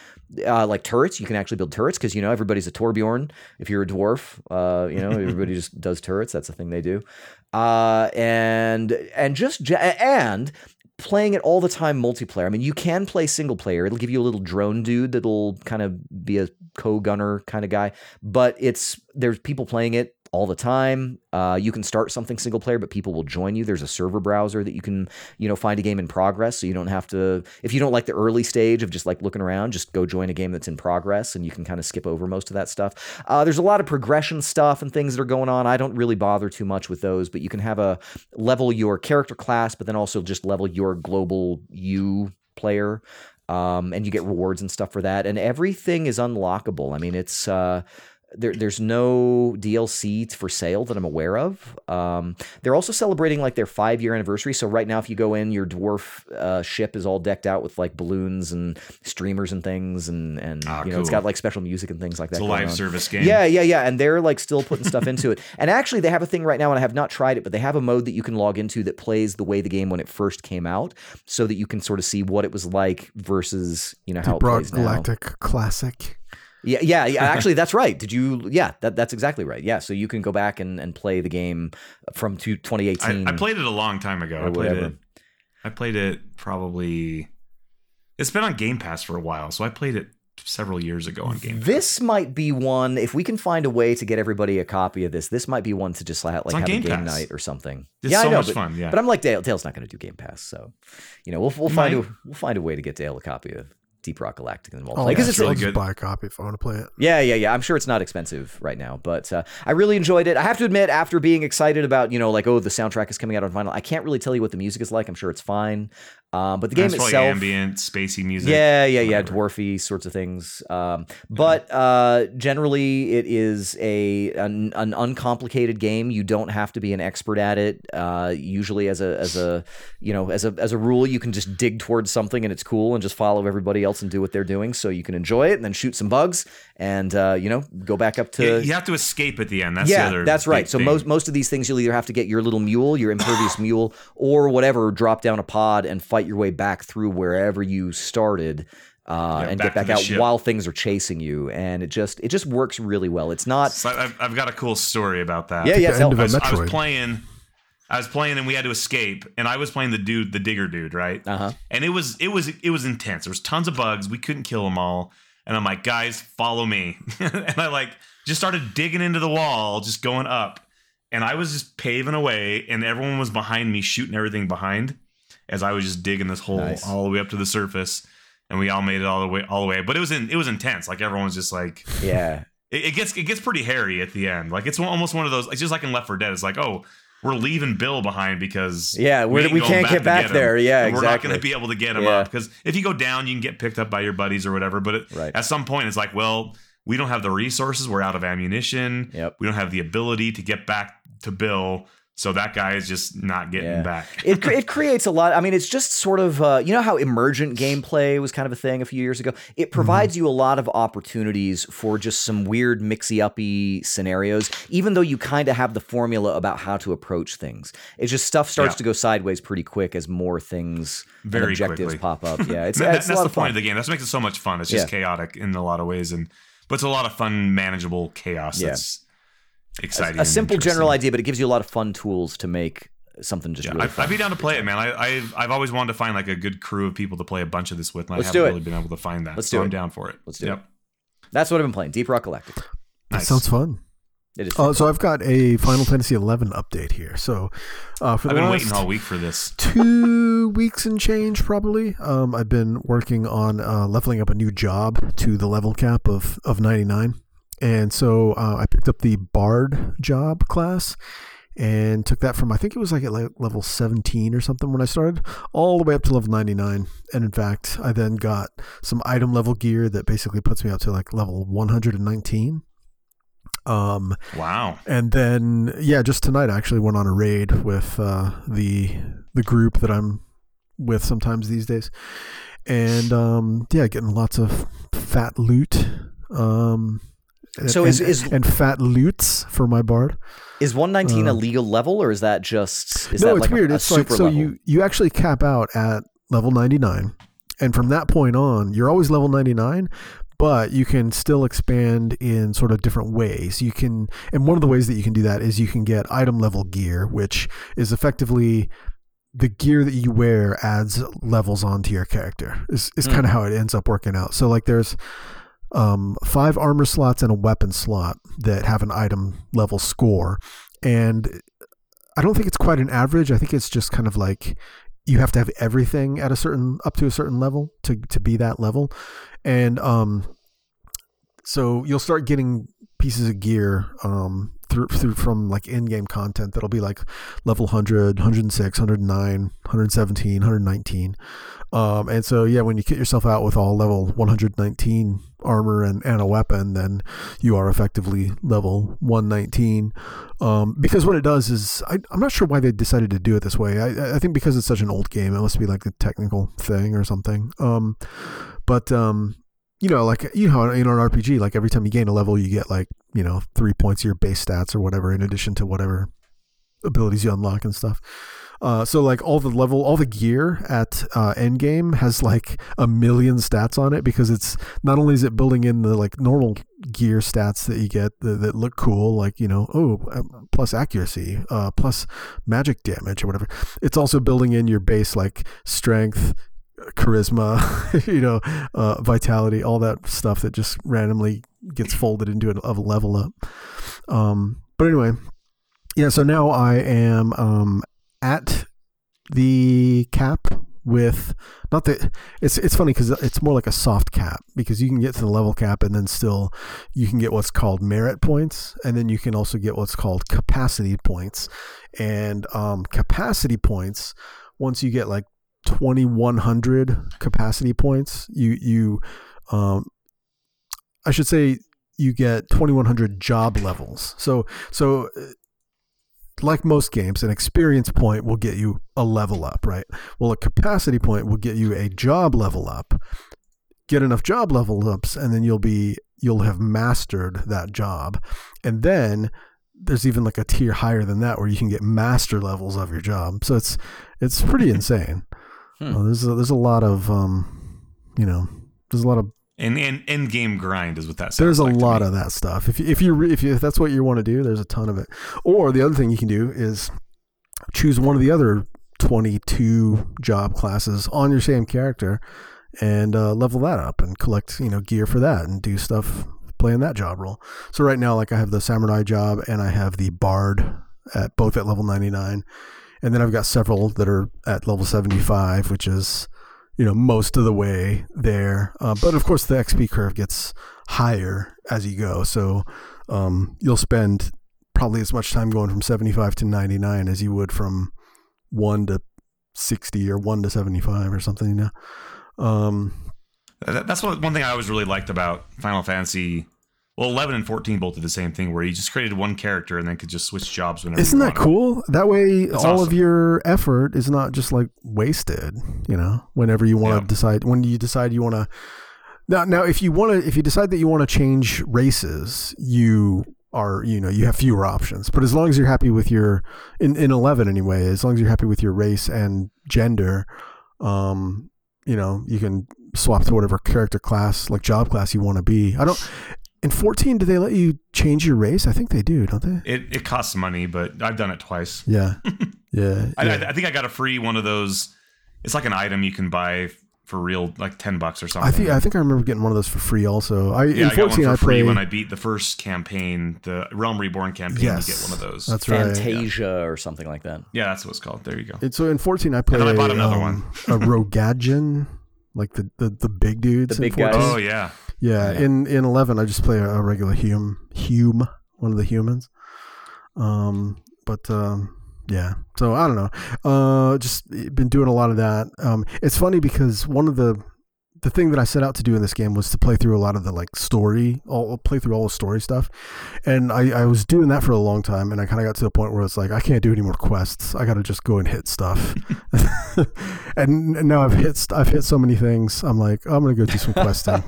Uh, like turrets, you can actually build turrets because you know everybody's a Torbjorn. If you're a dwarf, uh, you know everybody just does turrets. That's the thing they do. Uh, and and just and playing it all the time multiplayer. I mean, you can play single player. It'll give you a little drone dude that'll kind of be a co-gunner kind of guy, but it's there's people playing it all the time. Uh, you can start something single player, but people will join you. There's a server browser that you can, you know, find a game in progress, so you don't have to. If you don't like the early stage of just like looking around, just go join a game that's in progress, and you can kind of skip over most of that stuff. Uh, there's a lot of progression stuff and things that are going on. I don't really bother too much with those, but you can have a level your character class, but then also just level your global you player um, and you get rewards and stuff for that. And everything is unlockable. I mean, it's uh, there, there's no DLC for sale that I'm aware of. Um, they're also celebrating like their five year anniversary. So right now, if you go in, your dwarf uh, ship is all decked out with like balloons and streamers and things, and and Ah, you know it's cool. got like special music and things like that. It's a live on. service game. Yeah, yeah, yeah. And they're like still putting stuff into it. And actually, they have a thing right now, and I have not tried it, but they have a mode that you can log into that plays the way the game when it first came out, so that you can sort of see what it was like versus you know how They it brought plays now. Galactic Classic. Yeah, yeah, yeah. (laughs) Actually, that's right. Did you? Yeah, that, that's exactly right. Yeah, so you can go back and, and play the game from two- 2018. I, I played it a long time ago. I played whatever. it. I played it probably. It's been on Game Pass for a while, so I played it several years ago on Game. Pass. This might be one. If we can find a way to get everybody a copy of this, this might be one to just like, like have Game a game Pass. night or something. It's yeah, so I know, much but, fun. Yeah, But I'm like Dale. Dale's not going to do Game Pass, so you know we'll we'll find might. a we'll find a way to get Dale a copy of Deep Rock Galactic and we'll Oh, play because yeah, it's I'll really good. buy a copy if I want to play it. Yeah, yeah, yeah. I'm sure it's not expensive right now, but uh, I really enjoyed it. I have to admit, after being excited about, you know, like, oh, the soundtrack is coming out on vinyl, I can't really tell you what the music is like. I'm sure it's fine. Um, but the game It's probably itself. ambient, spacey music. Yeah, yeah, yeah, whatever. dwarfy sorts of things. Um, but uh, generally, it is a an, an uncomplicated game. You don't have to be an expert at it. Uh, usually, as a as a you know as a as a rule, you can just dig towards something and it's cool, and just follow everybody else and do what they're doing, so you can enjoy it and then shoot some bugs and uh, you know go back up to You, you have to escape at the end. That's yeah, the other. that's right. So thing. most most of these things, you'll either have to get your little mule, your impervious mule, or whatever, drop down a pod and fight your way back through wherever you started, uh, Yeah, and back get back out ship. while things are chasing you. And it just it just works really well. It's not. So I've, I've got a cool story about that. Yeah, yeah. the tell- end of I a was, I was playing. I was playing and we had to escape, and I was playing the dude, the digger dude, right? Uh huh. and it was it was it was intense. There was tons of bugs. We couldn't kill them all. And I'm like, guys, follow me. (laughs) and I like just started digging into the wall, just going up. And I was just paving away, and everyone was behind me, shooting everything behind, as I was just digging this hole Nice. all the way up to the surface. And we all made it all the way all the way. But it was in, it was intense. Like everyone was just like Yeah. it, it gets it gets pretty hairy at the end. Like it's almost one of those. It's just like in Left 4 Dead. It's like, oh, we're leaving Bill behind because Yeah, we're- we can't get back him. there. Yeah, And We're not exactly. going to be able to get him Yeah. up because if you go down, you can get picked up by your buddies or whatever. But it, Right. at some point, it's like, well, we don't have the resources. We're out of ammunition. Yep. We don't have the ability to get back to Bill. So that guy is just not getting Yeah. back. it, it (laughs) creates a lot. I mean, it's just sort of uh, you know how emergent gameplay was kind of a thing a few years ago. It provides you a lot of opportunities for just some weird mixy uppy scenarios, even though you kind of have the formula about how to approach things. It's just stuff starts Yeah. to go sideways pretty quick as more things Very objectives quickly. pop up. (laughs) Yeah, it's, That- it's a that's lot the of fun. point of the game. That's what makes it so much fun. It's just Yeah. chaotic in a lot of ways, and but it's a lot of fun, manageable chaos. Yeah. That's exciting. a and simple general idea, but it gives you a lot of fun tools to make something just Yeah, really I'd, fun. I'd be down to play it, man. I, I've I've always wanted to find like a good crew of people to play a bunch of this with, and Let's I haven't it. really been able to find that. Let's so do I'm it. down for it. Let's do yep. it. That's what I've been playing. Deep Rock Galactic. That Nice. sounds fun. It is. Uh, so I've got a Final Fantasy XI update here. So uh, for I've the been waiting all week for this. two (laughs) weeks and change, probably, um, I've been working on uh, leveling up a new job to the level cap of of 99, and so uh, I picked up the Bard job class. And took that from I think it was like at like level 17 or something when I started, all the way up to level 99. And in fact, I then got some item level gear that basically puts me up to like level 119. Um, Wow. and then yeah, just tonight I actually went on a raid with uh, the the group that I'm with sometimes these days, and um, yeah, getting lots of fat loot. Um, So and, is- is- and fat loots for my bard. Is 119 a Uh, legal level, or is that just? Is no, that it's like weird. A, it's like so level? you you actually cap out at level 99, and from that point on, you're always level 99. But you can still expand in sort of different ways. You can, and one of the ways that you can do that is you can get item level gear, which is effectively the gear that you wear adds levels onto your character. Is is Hmm. kind of how it ends up working out. So like there's um, five armor slots and a weapon slot that have an item level score. And I don't think it's quite an average. I think it's just kind of like you have to have everything at a certain up to a certain level to to be that level. And um so you'll start getting pieces of gear um through, through from like in-game content that'll be like level 100 106 109 117 119 um, and so yeah when you kit yourself out with all level 119 armor and, and a weapon then you are effectively level 119 um, because what it does is I, i'm not sure why they decided to do it this way. I, I think because it's such an old game it must be like a technical thing or something. Um, but um, you know, like you know, in an RPG, like every time you gain a level, you get like you know three points of your base stats or whatever, in addition to whatever abilities you unlock and stuff. Uh, so like all the level, all the gear at uh, Endgame has like a million stats on it because it's not only is it building in the like normal gear stats that you get that, that look cool, like you know, oh, um, plus accuracy, uh, plus magic damage or whatever. It's also building in your base like strength, charisma, (laughs) you know, uh, vitality, all that stuff that just randomly gets folded into a, a level up. Um, but anyway, yeah. So now I am um, at the cap with not that it's it's funny because it's more like a soft cap because you can get to the level cap and then still you can get what's called merit points and then you can also get what's called capacity points. And um, capacity points once you get like 2100 capacity points you you um i should say you get 2100 job levels. So so like most games an experience point will get you a level up right? Well a capacity point will get you a job level up. Get enough job level ups and then you'll be you'll have mastered that job. And then there's even like a tier higher than that where you can get master levels of your job. So it's it's pretty (laughs) insane. Hmm. Uh, there's a, there's a lot of um, you know, there's a lot of and and end game grind is what that. There's a like lot of that stuff. If you, if you if you if that's what you want to do, there's a ton of it. Or the other thing you can do is choose one of the other 22 job classes on your same character and uh, level that up and collect you know gear for that and do stuff playing that job role. So right now, like I have the samurai job and I have the bard at both at level 99 and then I've got several that are at level 75, which is you know most of the way there. Uh, but of course, the XP curve gets higher as you go, so um, you'll spend probably as much time going from 75 to 99 as you would from one to 60 or one to 75 or something. You know. Um, that's what one thing I always really liked about Final Fantasy well, 11 and 14 both did the same thing where you just created one character and then could just switch jobs whenever Isn't that cool? That way That's all awesome. of your effort is not just like wasted, you know, whenever you want to Yeah. decide when you decide you want to Now now if you want to if you decide that you want to change races, you are, you know, you have fewer options. But as long as you're happy with your in in 11 anyway, as long as you're happy with your race and gender, um, you know, you can swap to whatever character class, like job class you want to be. I don't in 14 do they let you change your race? I think they do, don't they? It, it costs money, but I've done it twice. Yeah. (laughs) Yeah. I, yeah. I, I think I got a free one of those. It's like an item you can buy for real, like 10 bucks or something. I think I think I remember getting one of those for free. Also, I yeah, in I got one fourteen for I free played. when I beat the first campaign, the Realm Reborn campaign. Yes, you get one of those. That's right. Fantasia or something like that. yeah, that's what it's called. There you go. And so in fourteen I played. then I bought another um, one. a Roegadyn, like the, the the big dudes. The in big guys. 14. Oh yeah, Yeah, Yeah. in in eleven I just play a, a regular Hume Hume, one of the humans. Um, but um, yeah. So I don't know. Uh, just been doing a lot of that. Um, it's funny because one of the the thing that I set out to do in this game was to play through a lot of the like story, all play through all the story stuff, and I, I was doing that for a long time, and I kind of got to the point where it's like I can't do any more quests. I got to just go and hit stuff, (laughs) and now I've hit I've hit so many things. I'm like I'm gonna go do some questing.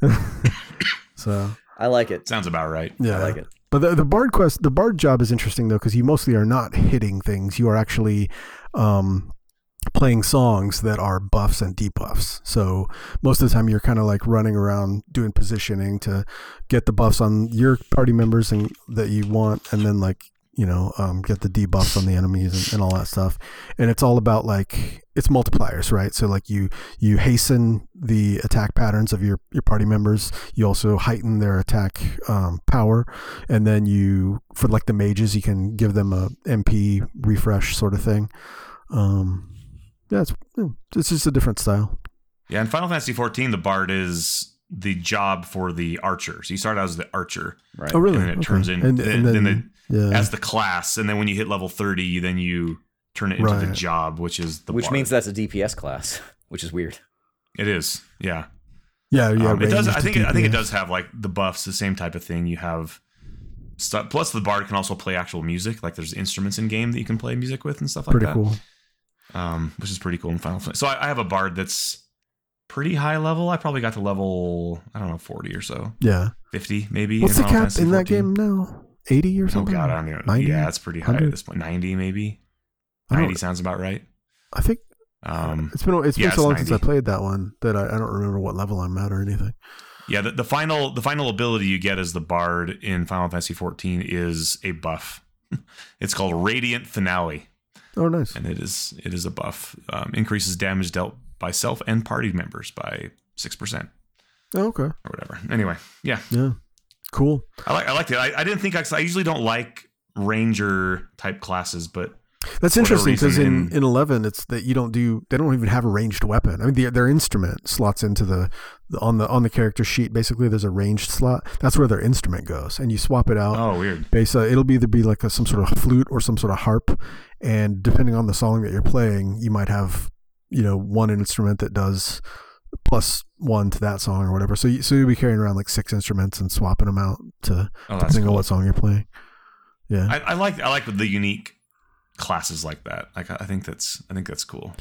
(laughs) so I like it. sounds about right. yeah, I like it. but the, the bard quest, the bard job is interesting though because you mostly are not hitting things. You are actually um, playing songs that are buffs and debuffs. So most of the time you're kind of like running around doing positioning to get the buffs on your party members and that you want, and then like you know, um, get the debuffs on the enemies and, and all that stuff. And it's all about like it's multipliers, right? So like you you hasten the attack patterns of your your party members. You also heighten their attack um, power, and then you for like the mages, you can give them a MP refresh sort of thing. Um, yeah, it's it's just a different style. Yeah, in Final Fantasy 14, the bard is the job for the archer. So you start out as the archer, Right. Oh, really? and then it Okay. turns in And- and then- then the, Yeah. as the class, and then when you hit level 30, then you turn it into the job, which is the Which bard. means that's a DPS class, (laughs) which is weird. it is. Yeah, yeah, yeah. Um, it does. I think. It, I think it does have like the buffs, the same type of thing. You have stuff. Plus, the bard can also play actual music. Like there's instruments in game that you can play music with and stuff like Pretty that. Pretty cool. Um, which is pretty cool in Final Fantasy. So I, I have a bard that's pretty high level. I probably got to level I don't know 40 or so, Yeah. 50 maybe. What's the cap Fantasy in that game now? Eighty or Oh something? god, I don't know. 90? Yeah, it's pretty high at this point. 90 maybe. 90 sounds about right. I think Um, it's been it's been yeah, so long since I played that one that I, I don't remember what level I'm at or anything. yeah, the, the final the final ability you get as the bard in Final Fantasy 14 is a buff. (laughs) It's called Radiant Finale. Oh, nice. and it is it is a buff. Um, increases damage dealt by self and party members by six percent Oh, okay. or whatever. Anyway, yeah, Yeah. Cool. I like I liked it. I, I didn't think I, I usually don't like ranger type classes, but That's interesting because in, in eleven, it's that you don't do they don't even have a ranged weapon. I mean, their, their instrument slots into the on the on the character sheet. Basically, there's a ranged slot. That's where their instrument goes, and you swap it out. oh weird. Base, uh, it'll be either be like a, some sort of flute or some sort of harp, and depending on the song that you're playing, you might have you know one instrument that does plus one to that song or whatever. So you, so you'll be carrying around like six instruments and swapping them out to Oh, depending on what song you're playing. Yeah, I, I like I like the unique classes like that. Like I think that's I think that's cool.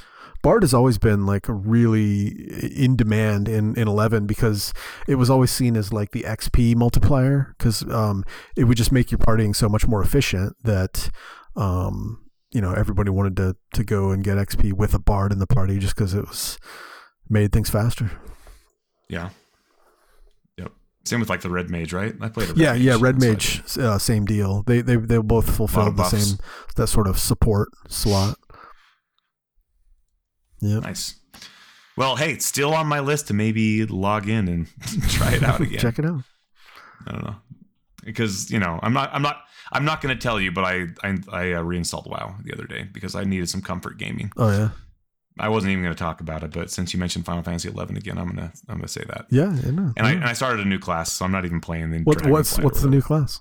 Bard has always been like a really in demand in, in 11 because it was always seen as like the XP multiplier because um, it would just make your partying so much more efficient that um, you know everybody wanted to to go and get XP with a Bard in the party just because it was made things faster. Yeah. Same with like the red mage, right? I played a red Yeah, yeah, Red Mage, uh, same deal. They they they both fulfilled the same that sort of support slot. Yeah. Nice. Well, hey, it's still on my list to maybe log in and (laughs) try it out (laughs) again. Check it out. I don't know because you know I'm not I'm not I'm not going to tell you, but I I, I uh, reinstalled WoW the other day because I needed some comfort gaming. Oh yeah. I wasn't even going to talk about it, but since you mentioned Final Fantasy 11 again, I'm gonna I'm gonna say that. Yeah, yeah, no, And I yeah. and I started a new class, so I'm not even playing the. what, what's what's the new class?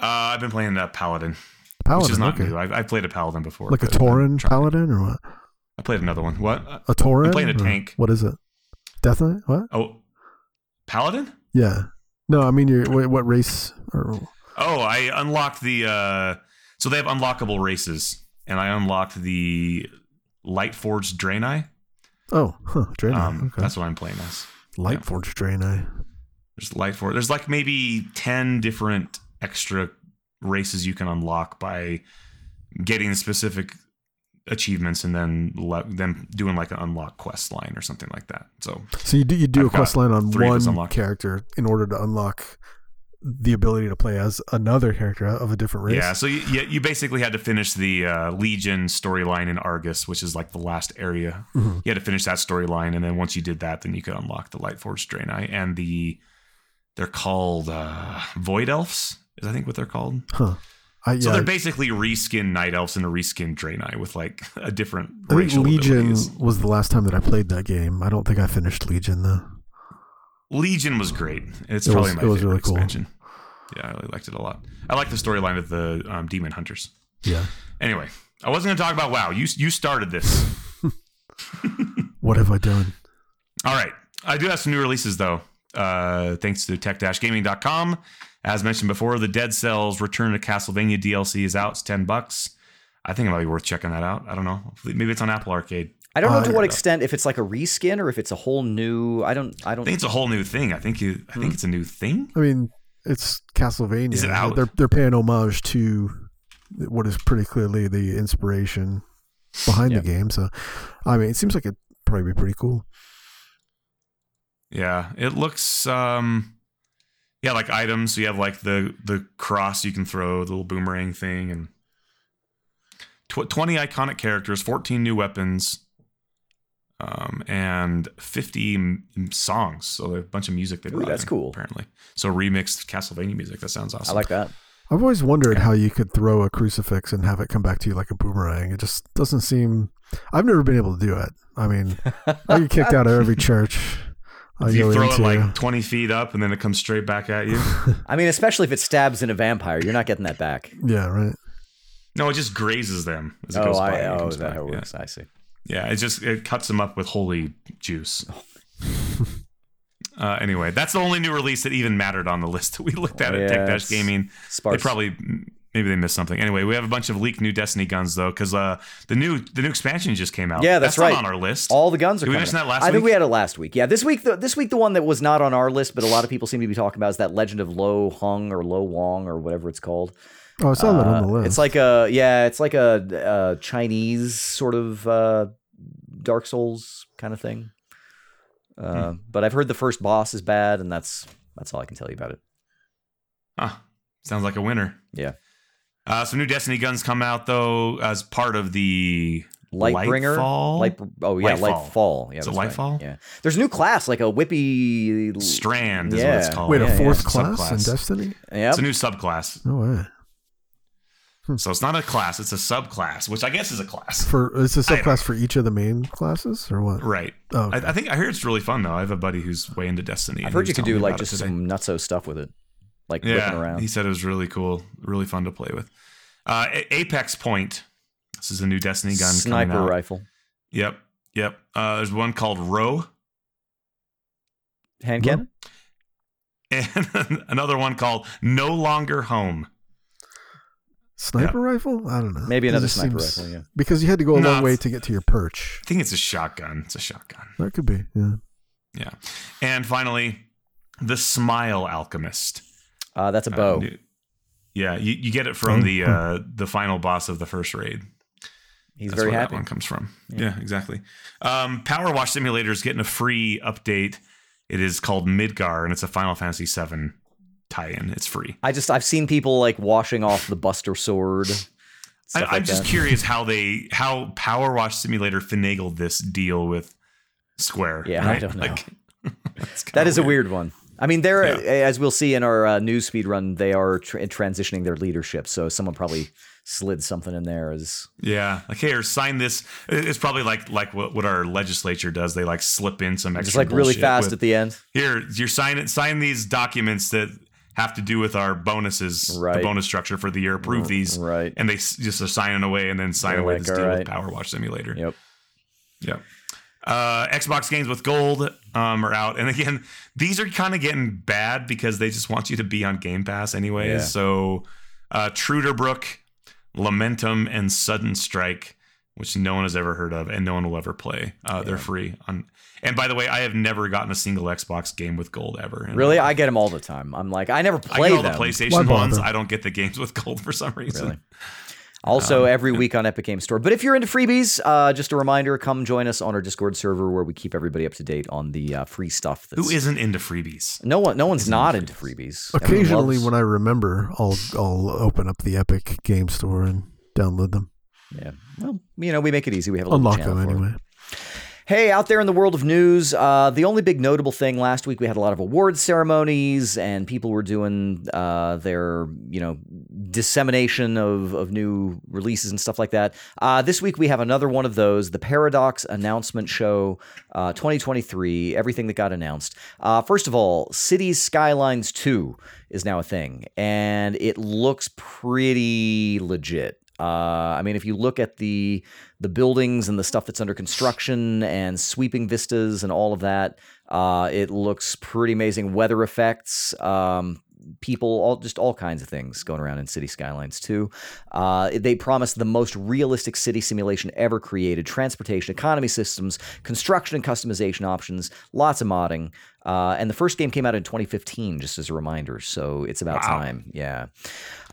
Uh, I've been playing uh, Paladin, Paladin. which is not okay. new. I've, I've played a Paladin before. like a Tauren Paladin or what? I played another one. What? A Tauren? playing a tank. What is it? Death Knight? What? Oh, Paladin? Yeah. No, I mean, you're, what, what race? Or, Oh, I unlocked the. uh So they have unlockable races, and I unlocked the Lightforged Draenei. oh, huh, Draenei. Um, okay. That's what I'm playing as. Lightforged Draenei. There's Lightforged. There's like maybe ten different extra races you can unlock by getting specific achievements and then le- then doing like an unlock quest line or something like that. So So you do, you do I've a quest line on three of us one unlocked. character in order to unlock the ability to play as another character of a different race. yeah, so you, you basically had to finish the uh, Legion storyline in Argus, which is like the last area. Mhm. You had to finish that storyline, and then once you did that, then you could unlock the Light Lightforged Draenei and the. They're called uh, Void Elves. Is I think what they're called. Huh. I, So they're basically reskin Night Elves and a reskin Draenei with like a different I think Legion abilities. was the last time that I played that game. I don't think I finished Legion though. Legion was great. It's It probably was- my it was favorite really cool. expansion. Yeah, I really liked it a lot. I like the storyline of the um, Demon Hunters. Yeah. Anyway, I wasn't going to talk about WoW. You you started this. (laughs) (laughs) What have I done? All right. I do have some new releases, though, uh, thanks to tech-gaming.com. As mentioned before, the Dead Cells Return to Castlevania DLC is out. It's 10 bucks. I think it might be worth checking that out. I don't know. Maybe it's on Apple Arcade. I don't know Uh, to what extent if it's like a reskin or if it's a whole new. I don't. I I don't. think it's a whole new thing. I think you, I think it's a new thing. I mean, it's Castlevania. Is it out? They're they're paying homage to what is pretty clearly the inspiration behind Yeah. the game. So, I mean, it seems like it'd probably be pretty cool. Yeah, it looks um Yeah, like items. So you have like the the cross you can throw, the little boomerang thing, and tw- twenty iconic characters, fourteen new weapons, um, and fifty m- songs. So a bunch of music they Ooh, brought that's in, cool. Apparently, so remixed Castlevania music. That sounds awesome. I like that. I've always wondered how you could throw a crucifix and have it come back to you like a boomerang. It just doesn't seem. I've never been able to do it. I mean, (laughs) I get kicked out of every church I you throw into. it like twenty feet up, and then it comes straight back at you. (laughs) I mean, especially if it stabs in a vampire, you're not getting that back. yeah, right. no, it just grazes them as it Oh, goes by. I, oh, is that back. how it Yeah. I see. Yeah, it just it cuts them up with holy juice. (laughs) uh, anyway, that's the only new release that even mattered on the list that we looked at Oh, at yeah, Tech Dash Gaming. Sparse. They probably maybe they missed something. Anyway, we have a bunch of leaked new Destiny guns though, because uh, the new the new expansion just came out. Yeah, that's not right. on our list. All the guns are Did we coming. mention that last I think we had it last week. Yeah, this week, the, this week, the one that was not on our list, but a lot of people seem to be talking about is that Legend of Lo Hung or Lo Wong or whatever it's called. Oh, I saw that on the Uh, list. It's like a yeah, it's like a, a Chinese sort of uh, Dark Souls kind of thing. Uh, Hmm. But I've heard the first boss is bad, and that's that's all I can tell you about it. Ah, sounds like a winner. Yeah. Uh, some new Destiny guns come out though as part of the Lightbringer, Lightfall? Light, oh yeah, Lightfall. Lightfall. Yeah, Is it that's right. Lightfall? Yeah, there's a new class like a whippy. Strand is what Yeah. it's called. Wait, yeah, a yeah. fourth class in Destiny? Yep. It's a new subclass. No way. So it's not a class, it's a subclass, which I guess is a class. For it's a subclass for each of the main classes or what? Right. Oh, I, okay. I think I hear it's really fun though. I have a buddy who's way into Destiny. I've heard you was can do like just today. some nutso stuff with it, like whipping Yeah, around. he said it was really cool, really fun to play with. Uh, Apex Point. This is a new Destiny gun Sniper coming out. rifle, Yep, yep. Uh, there's one called Row, hand Well, cannon. (laughs) and another one called No Longer Home. Sniper rifle? I don't know. Maybe another sniper seems- rifle. Yeah. Because you had to go a No, long way to get to your perch. I think it's a shotgun. It's a shotgun. That could be. Yeah. Yeah. And finally, the Smile Alchemist. Uh, that's a Uh, bow. new- yeah, you, you get it from Oh, the uh, the final boss of the first raid. He's That's very where happy. that one comes from. Yeah. Yeah, exactly. Um, Power Wash Simulator is getting a free update. It is called Midgar, and it's a Final Fantasy VII tie-in. It's free. I just I've seen people like washing off the Buster Sword. (laughs) I, I'm like just that. curious how they how Power Wash Simulator finagled this deal with Square. Yeah, I don't know. (laughs) it's That kinda a weird one. I mean, they're Yeah. as we'll see in our uh, news speed run, they are tra- transitioning their leadership. So someone probably slid something in there as Yeah, like here, sign this. It's probably like like what, what our legislature does. They like slip in some extra just like really fast with- at the end. here you're signing sign these documents that have to do with our bonuses Right. the bonus structure for the year approve these Right. and they just are signing away and then sign They're away like, this deal right. with power wash simulator Yep. yep uh, xbox games with gold um, are out and again these are kind of getting bad because they just want you to be on game pass anyways Yeah. so uh, Trüberbrook lamentum and sudden strike which no one has ever heard of and no one will ever play uh, they're free on and by the way i have never gotten a single xbox game with gold ever Really, I get them all the time. I'm like, I never I play get all them. the PlayStation ones. I don't get the games with gold for some reason. Really? Also, Um, every week on Epic Game Store. But if you're into freebies, uh, just a reminder: come join us on our Discord server where we keep everybody up to date on the uh, free stuff. That's, Who isn't into freebies? No one, no one's isn't not into into freebies. Occasionally, loves- when I remember, I'll I'll open up the Epic Game Store and download them. yeah, well, you know, we make it easy. We have a little Unlock channel them for it. anyway. Hey, out there in the world of news, uh, the only big notable thing last week we had a lot of awards ceremonies and people were doing uh, their, you know, dissemination of, of new releases and stuff like that. Uh, this week we have another one of those, the Paradox Announcement Show uh, 2023, everything that got announced. Uh, first of all, Cities Skylines 2 is now a thing, and it looks pretty legit. Uh, I mean, if you look at the the buildings and the stuff that's under construction and sweeping vistas and all of that, uh, it looks pretty amazing. Weather effects, um, people, all just all kinds of things going around in City Skylines 2. Uh, they promise the most realistic city simulation ever created. Transportation, economy systems, construction and customization options, lots of modding. Uh, and the first game came out in 2015, just as a reminder. So it's about Wow. time. Yeah.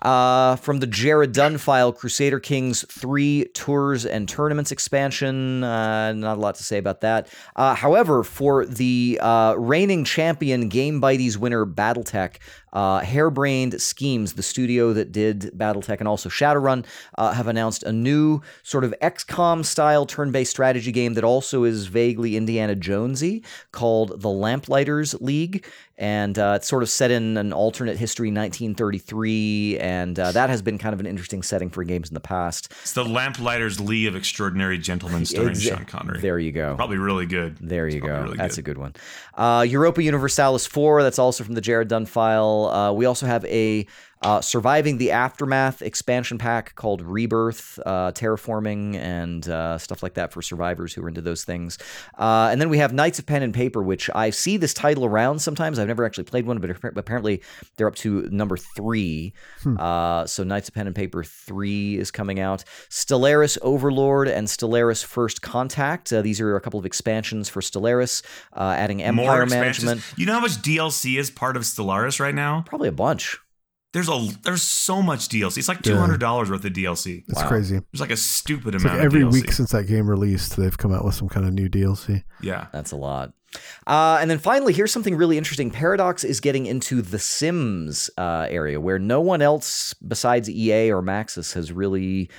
Uh, from the Jared Dunn file, Crusader Kings 3 Tours and Tournaments expansion. Uh, not a lot to say about that. Uh, however, for the uh, reigning champion Game Bitey's winner Battletech, uh, Harebrained Schemes, the studio that did Battletech and also Shadowrun, uh, have announced a new sort of XCOM style turn based strategy game that also is vaguely Indiana Jonesy called the Lamplighters League. And uh, it's sort of set in an alternate history, 1933, and uh, that has been kind of an interesting setting for games in the past. It's the Lamplighters League of Extraordinary Gentlemen starring Sean Connery. There you go. Probably really good. There you go. really that's good. a good one. Uh, Europa Universalis 4, that's also from the Jared Dunn file. Uh, we also have a uh, Surviving the Aftermath expansion pack called Rebirth, uh, terraforming, and uh, stuff like that for survivors who are into those things. Uh, and then we have Knights of Pen and Paper, which I see this title around sometimes. I've never actually played one, but apparently they're up to number three. Uh, so Knights of Pen and Paper 3 is coming out. Stellaris Overlord and Stellaris First Contact. Uh, these are a couple of expansions for Stellaris, uh, adding Empire More. Management. You know how much DLC is part of Stellaris right now? Probably a bunch. There's a there's so much DLC. It's like two hundred dollars worth of DLC. It's Wow. crazy. There's like a stupid It's amount like every of DLC. week since that game released, they've come out with some kind of new DLC. yeah. That's a lot. Uh, and then finally, here's something really interesting. Paradox is getting into the Sims uh, area where no one else besides EA or Maxis has really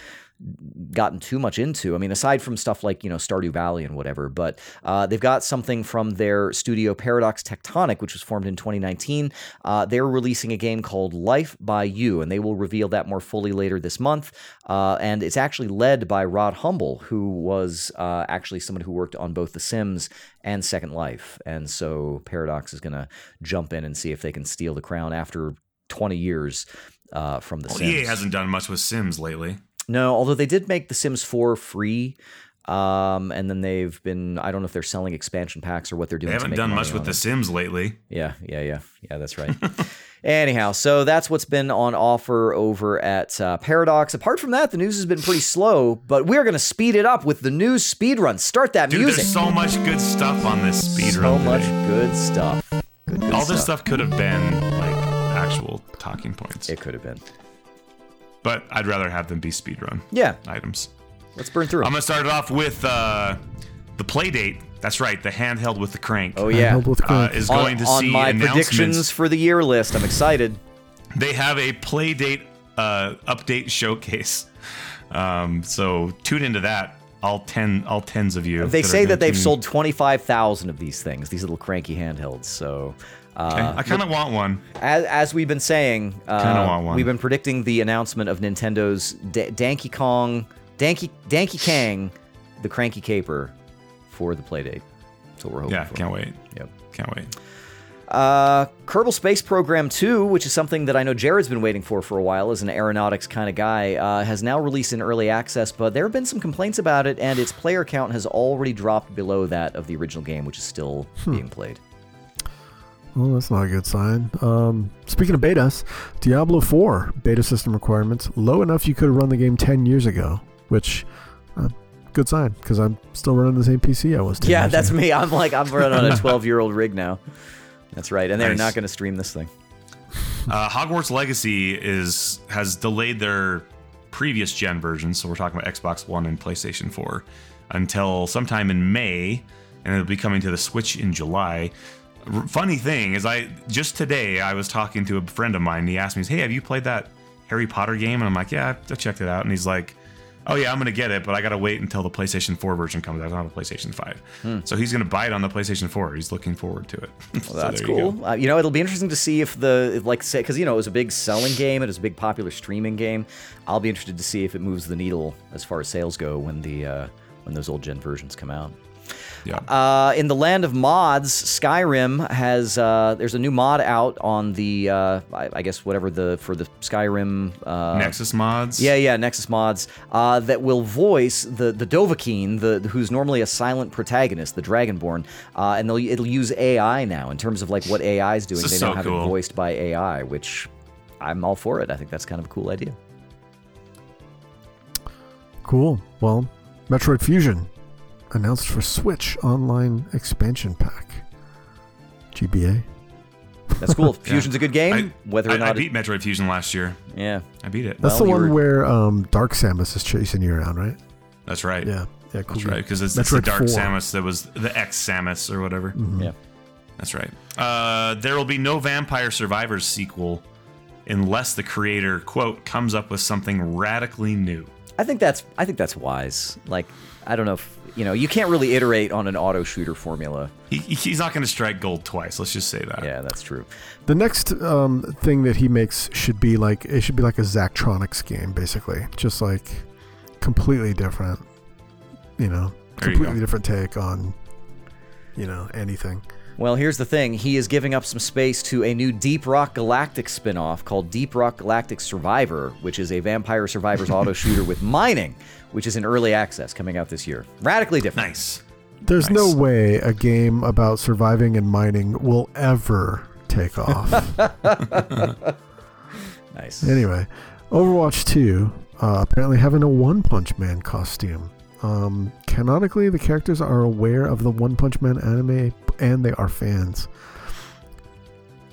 gotten too much into. I mean, aside from stuff like, you know, Stardew Valley and whatever, but uh, they've got something from their studio Paradox Tectonic, which was formed in 2019. Uh, they're releasing a game called Life by You, and they will reveal that more fully later this month. Uh, and it's actually led by Rod Humble, who was uh, actually someone who worked on both The Sims and Second Life. And so Paradox is going to jump in and see if they can steal the crown after 20 years uh, from The Well, Sims. EA hasn't done much with Sims lately. No, although they did make The Sims 4 free. Um, and then they've been, I don't know if they're selling expansion packs or what they're doing. They haven't make done much with The it. Sims lately. Yeah, yeah, yeah. Yeah, that's right. (laughs) Anyhow, so that's what's been on offer over at uh, Paradox. Apart from that, the news has been pretty slow, but we're going to speed it up with the news speed run. Start that Dude, music. there's so much good stuff on this speed So run. much good stuff. Good, good All this stuff. stuff could have been like actual talking points, It could have been. But I'd rather have them be speedrun Yeah, items. let's burn through. I'm 'em. gonna start it off with uh, the play date. That's right, the handheld with the crank. Oh yeah. Handheld with uh, crank. is on, going to on see my announcements. predictions for the year list. I'm excited. They have a play date uh, update showcase. (laughs) Um, so tune into that. All ten, all tens of you. They are say gonna that they've tune- sold 25,000 of these things, these little cranky handhelds. So, uh, I kind of want one. as, as we've been saying, uh, want one. we've been predicting the announcement of Nintendo's D- Donkey Kong, Donkey, Donkey Kang, the Cranky Caper for the Playdate. That's what we're hoping Yeah, for. can't wait. Yep. Can't wait. Uh, Kerbal Space Program 2, which is something that I know Jared's been waiting for for a while as an aeronautics kind of guy, uh, has now released in early access, but there have been some complaints about it, and its player count has already dropped below that of the original game, which is still being played. Well, that's not a good sign. Um, speaking of betas, Diablo 4 beta system requirements low enough you could have run the game 10 years ago, which uh, good sign because I'm still running the same PC I was. 10 Yeah, years that's ago. me. I'm like, I'm running on a (laughs) 12 year old rig now. That's right. And they're Nice. not going to stream this thing. Uh, Hogwarts Legacy is has delayed their previous gen version, so we're talking about Xbox One and PlayStation 4 until sometime in May, and it'll be coming to the Switch in July. R- funny thing is, I just today I was talking to a friend of mine. And he asked me, "Hey, have you played that Harry Potter game?" And I'm like, "Yeah, I checked it out." And he's like, "Oh yeah, I'm gonna get it, but I gotta wait until the PlayStation 4 version comes out. I don't have a PlayStation 5, so he's gonna buy it on the PlayStation 4. He's looking forward to it. (laughs) So Well, that's there you cool. Uh, you know, it'll be interesting to see if the, if, like, say, because, you know, it was a big selling game, it was a big popular streaming game. I'll be interested to see if it moves the needle as far as sales go when the, uh, when those old gen versions come out. Yeah. Uh, in the land of mods, Skyrim has uh, there's a new mod out on the uh, I, I guess whatever the for the Skyrim uh, Nexus mods. Yeah, yeah, Nexus mods uh, that will voice the the Dovahkiin, the who's normally a silent protagonist, the Dragonborn, uh, and they'll it'll use AI now in terms of like what AI is doing. This They is now so have cool. it voiced by AI, which I'm all for it. I think that's kind of a cool idea. Cool. Well, Metroid Fusion announced for Switch online expansion pack. GBA. That's cool. (laughs) Fusion's a good game. I, whether or I, not I it- beat Metroid Fusion last year. yeah. I beat it. That's Well, the one were- where um, Dark Samus is chasing you around, right? That's right. Yeah, yeah, cool. That's right. Because it's, it's the Dark 4. Samus that was the X Samus or whatever. Yeah. That's right. Uh, there will be no Vampire Survivors sequel unless the creator quote comes up with something radically new. I think that's I think that's wise. Like I don't know if you know you can't really iterate on an auto shooter formula. He, he's not going to strike gold twice. Let's just say that. Yeah, that's true. The next um, thing that he makes should be like it should be like a Zachtronics game, basically, just like completely different. You know, There you completely go. different take on you know anything. Well, here's the thing. He is giving up some space to a new Deep Rock Galactic spin-off called Deep Rock Galactic Survivor, which is a Vampire Survivors (laughs) auto shooter with mining, which is in early access coming out this year. Radically different. Nice. There's no way a game about surviving and mining will ever take (laughs) off. (laughs) Nice. anyway, Overwatch 2 uh, apparently having a One Punch Man costume. Um, canonically, the characters are aware of the One Punch Man anime and they are fans.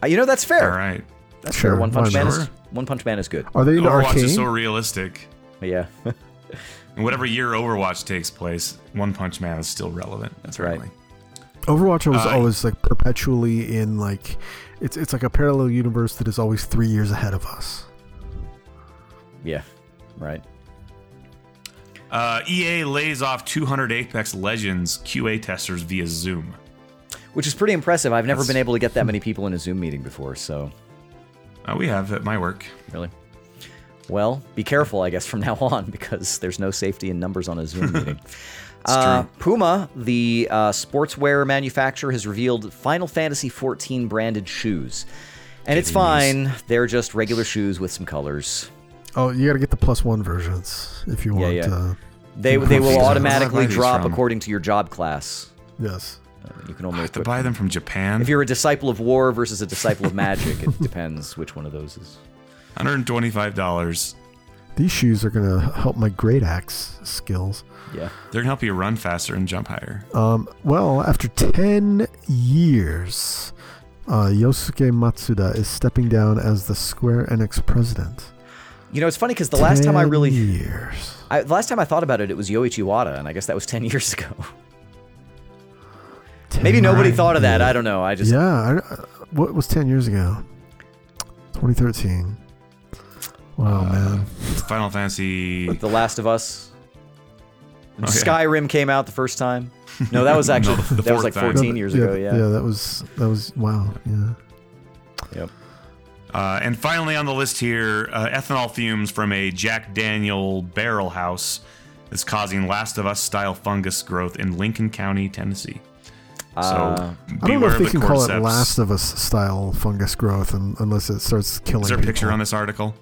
Uh, you know that's fair. All right. That's Sure, fair. One Punch why Man not? is One Punch Man is good. Are they into Overwatch arcane? is so realistic. Yeah. (laughs) And whatever year Overwatch takes place, One Punch Man is still relevant. That's right. apparently. Overwatch was Uh, always like perpetually in like it's it's like a parallel universe that is always three years ahead of us. yeah. Right. Uh, EA lays off 200 Apex Legends QA testers via Zoom. Which is pretty impressive. I've never That's- been able to get that many people in a Zoom meeting before, so Uh, we have at my work. really. Well, be careful, I guess, from now on (laughs) because there's no safety in numbers on a Zoom (laughs) meeting. Uh, Puma, the uh, sportswear manufacturer, has revealed Final Fantasy XIV branded shoes. And it's Kitties. fine. They're just regular shoes with some colors. Oh, you got to get the plus one versions if you Yeah, want. yeah. Uh, They, they will automatically drop from? according to your job class. yes. Uh, you can I only have to buy them from Japan. If you're a disciple of war versus a disciple of magic, it (laughs) depends which one of those is. $125. These shoes are gonna help my great axe skills. Yeah. They're going to help you run faster and jump higher. Um, well, after ten years, uh, Yosuke Matsuda is stepping down as the Square Enix president. You know, it's funny because the last time I really, years. I, the last time I thought about it, it was Yoichi Wada, and I guess that was ten (laughs) years ago. Maybe nobody 10 thought of that. I don't know. I just Yeah, I, uh, what was ten years ago? 2013. Wow, Uh, man. Final Fantasy. The Last of Us. Oh, yeah. Skyrim came out the first time. No, that was (laughs) actually No, the that was fourth like time. 14 years ago. Yeah. yeah, that was that was wow. Yeah. Yep. Uh, and finally on the list here, uh, ethanol fumes from a Jack Daniel barrel house is causing Last of Us style fungus growth in Lincoln County, Tennessee. So Uh, I don't know if of they the can call it. Last of Us style fungus growth un unless it starts killing. Is there a picture people. on this article?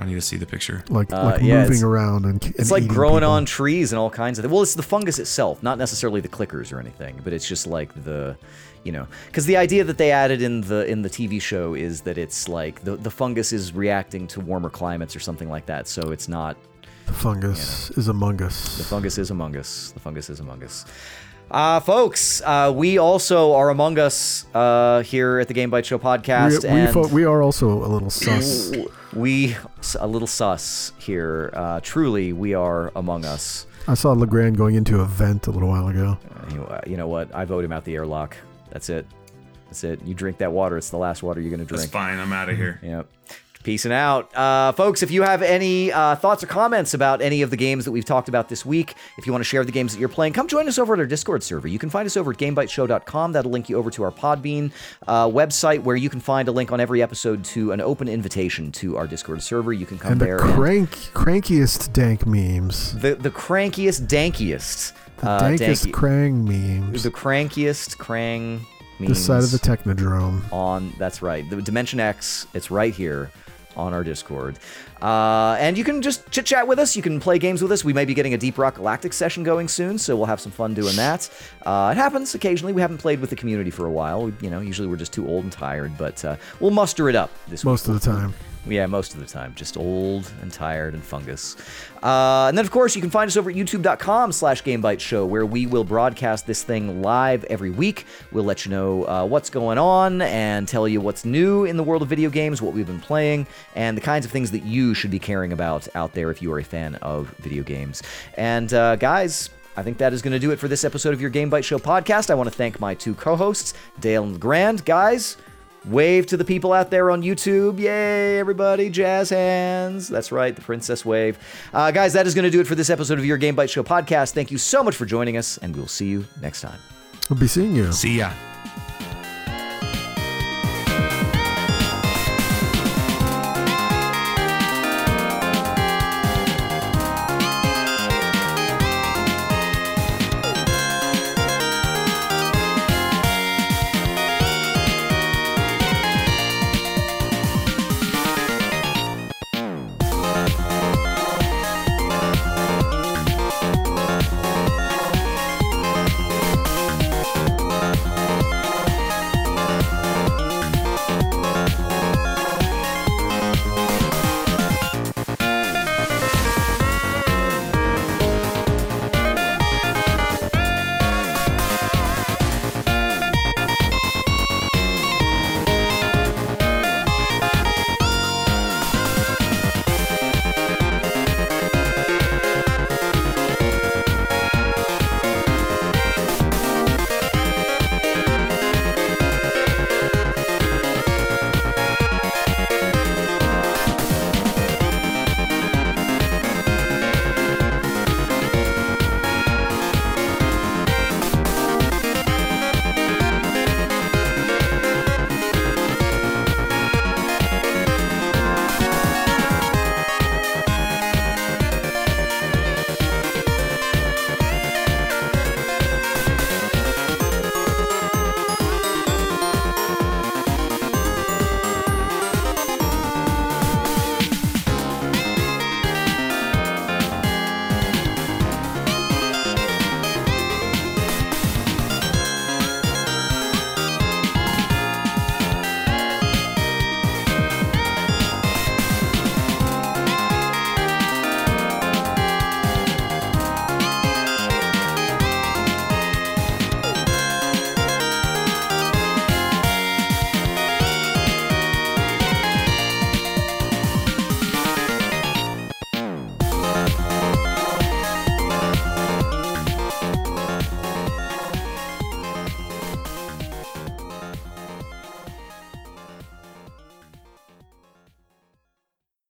I need to see the picture. Like Uh, like yeah, moving around and It's like growing people. on trees and all kinds of. Th- well, it's the fungus itself, not necessarily the clickers or anything, but it's just like the, you know, because the idea that they added in the in the TV show is that it's like the the fungus is reacting to warmer climates or something like that, so it's not. The fungus is among us. The fungus is among us. The fungus is among us. Uh, folks, uh, we also are among us uh, here at the Game Bite Show podcast, we, we, and fo- we are also a little sus. (clears throat) we a little sus here. Uh, truly, we are among us. I saw LeGrand going into a vent a little while ago. Uh, you, uh, you know what? I vote him out the airlock. That's it. That's it. You drink that water. It's the last water you're going to That's drink. fine. I'm out of here. Yep. Peacing out. Uh, folks, if you have any uh, thoughts or comments about any of the games that we've talked about this week, if you want to share the games that you're playing, come join us over at our Discord server. You can find us over at GameBiteShow.com. That'll link you over to our Podbean uh, website where you can find a link on every episode to an open invitation to our Discord server. You can come And the there and crank crankiest dank memes. the, the crankiest, dankiest. The uh, dankest danky- krang memes. the crankiest krang memes. This side of the Technodrome. on that's right the dimension x it's right here on our discord. Uh, and you can just chit chat with us. You can play games with us. We may be getting a deep rock galactic session going soon so we'll have some fun doing that. Uh, it happens occasionally. We haven't played with the community for a while. You know usually we're just too old and tired but uh, we'll muster it up this Most week of the time. Yeah, most of the time. Just old and tired and fungus. Uh, and then, of course, you can find us over at youtube.com slash Show, where we will broadcast this thing live every week. We'll let you know uh, what's going on and tell you what's new in the world of video games, what we've been playing, and the kinds of things that you should be caring about out there if you are a fan of video games. And, uh, guys, I think that is going to do it for this episode of your Game Bite Show podcast. I want to thank my two co hosts, Dale and Grand. Guys, wave to the people out there on YouTube. Yay, everybody, jazz hands. That's right, the princess wave. Uh, guys, that is going to do it for this episode of your Game Bite Show podcast. Thank you so much for joining us, and we'll see you next time. We'll be seeing you. See ya.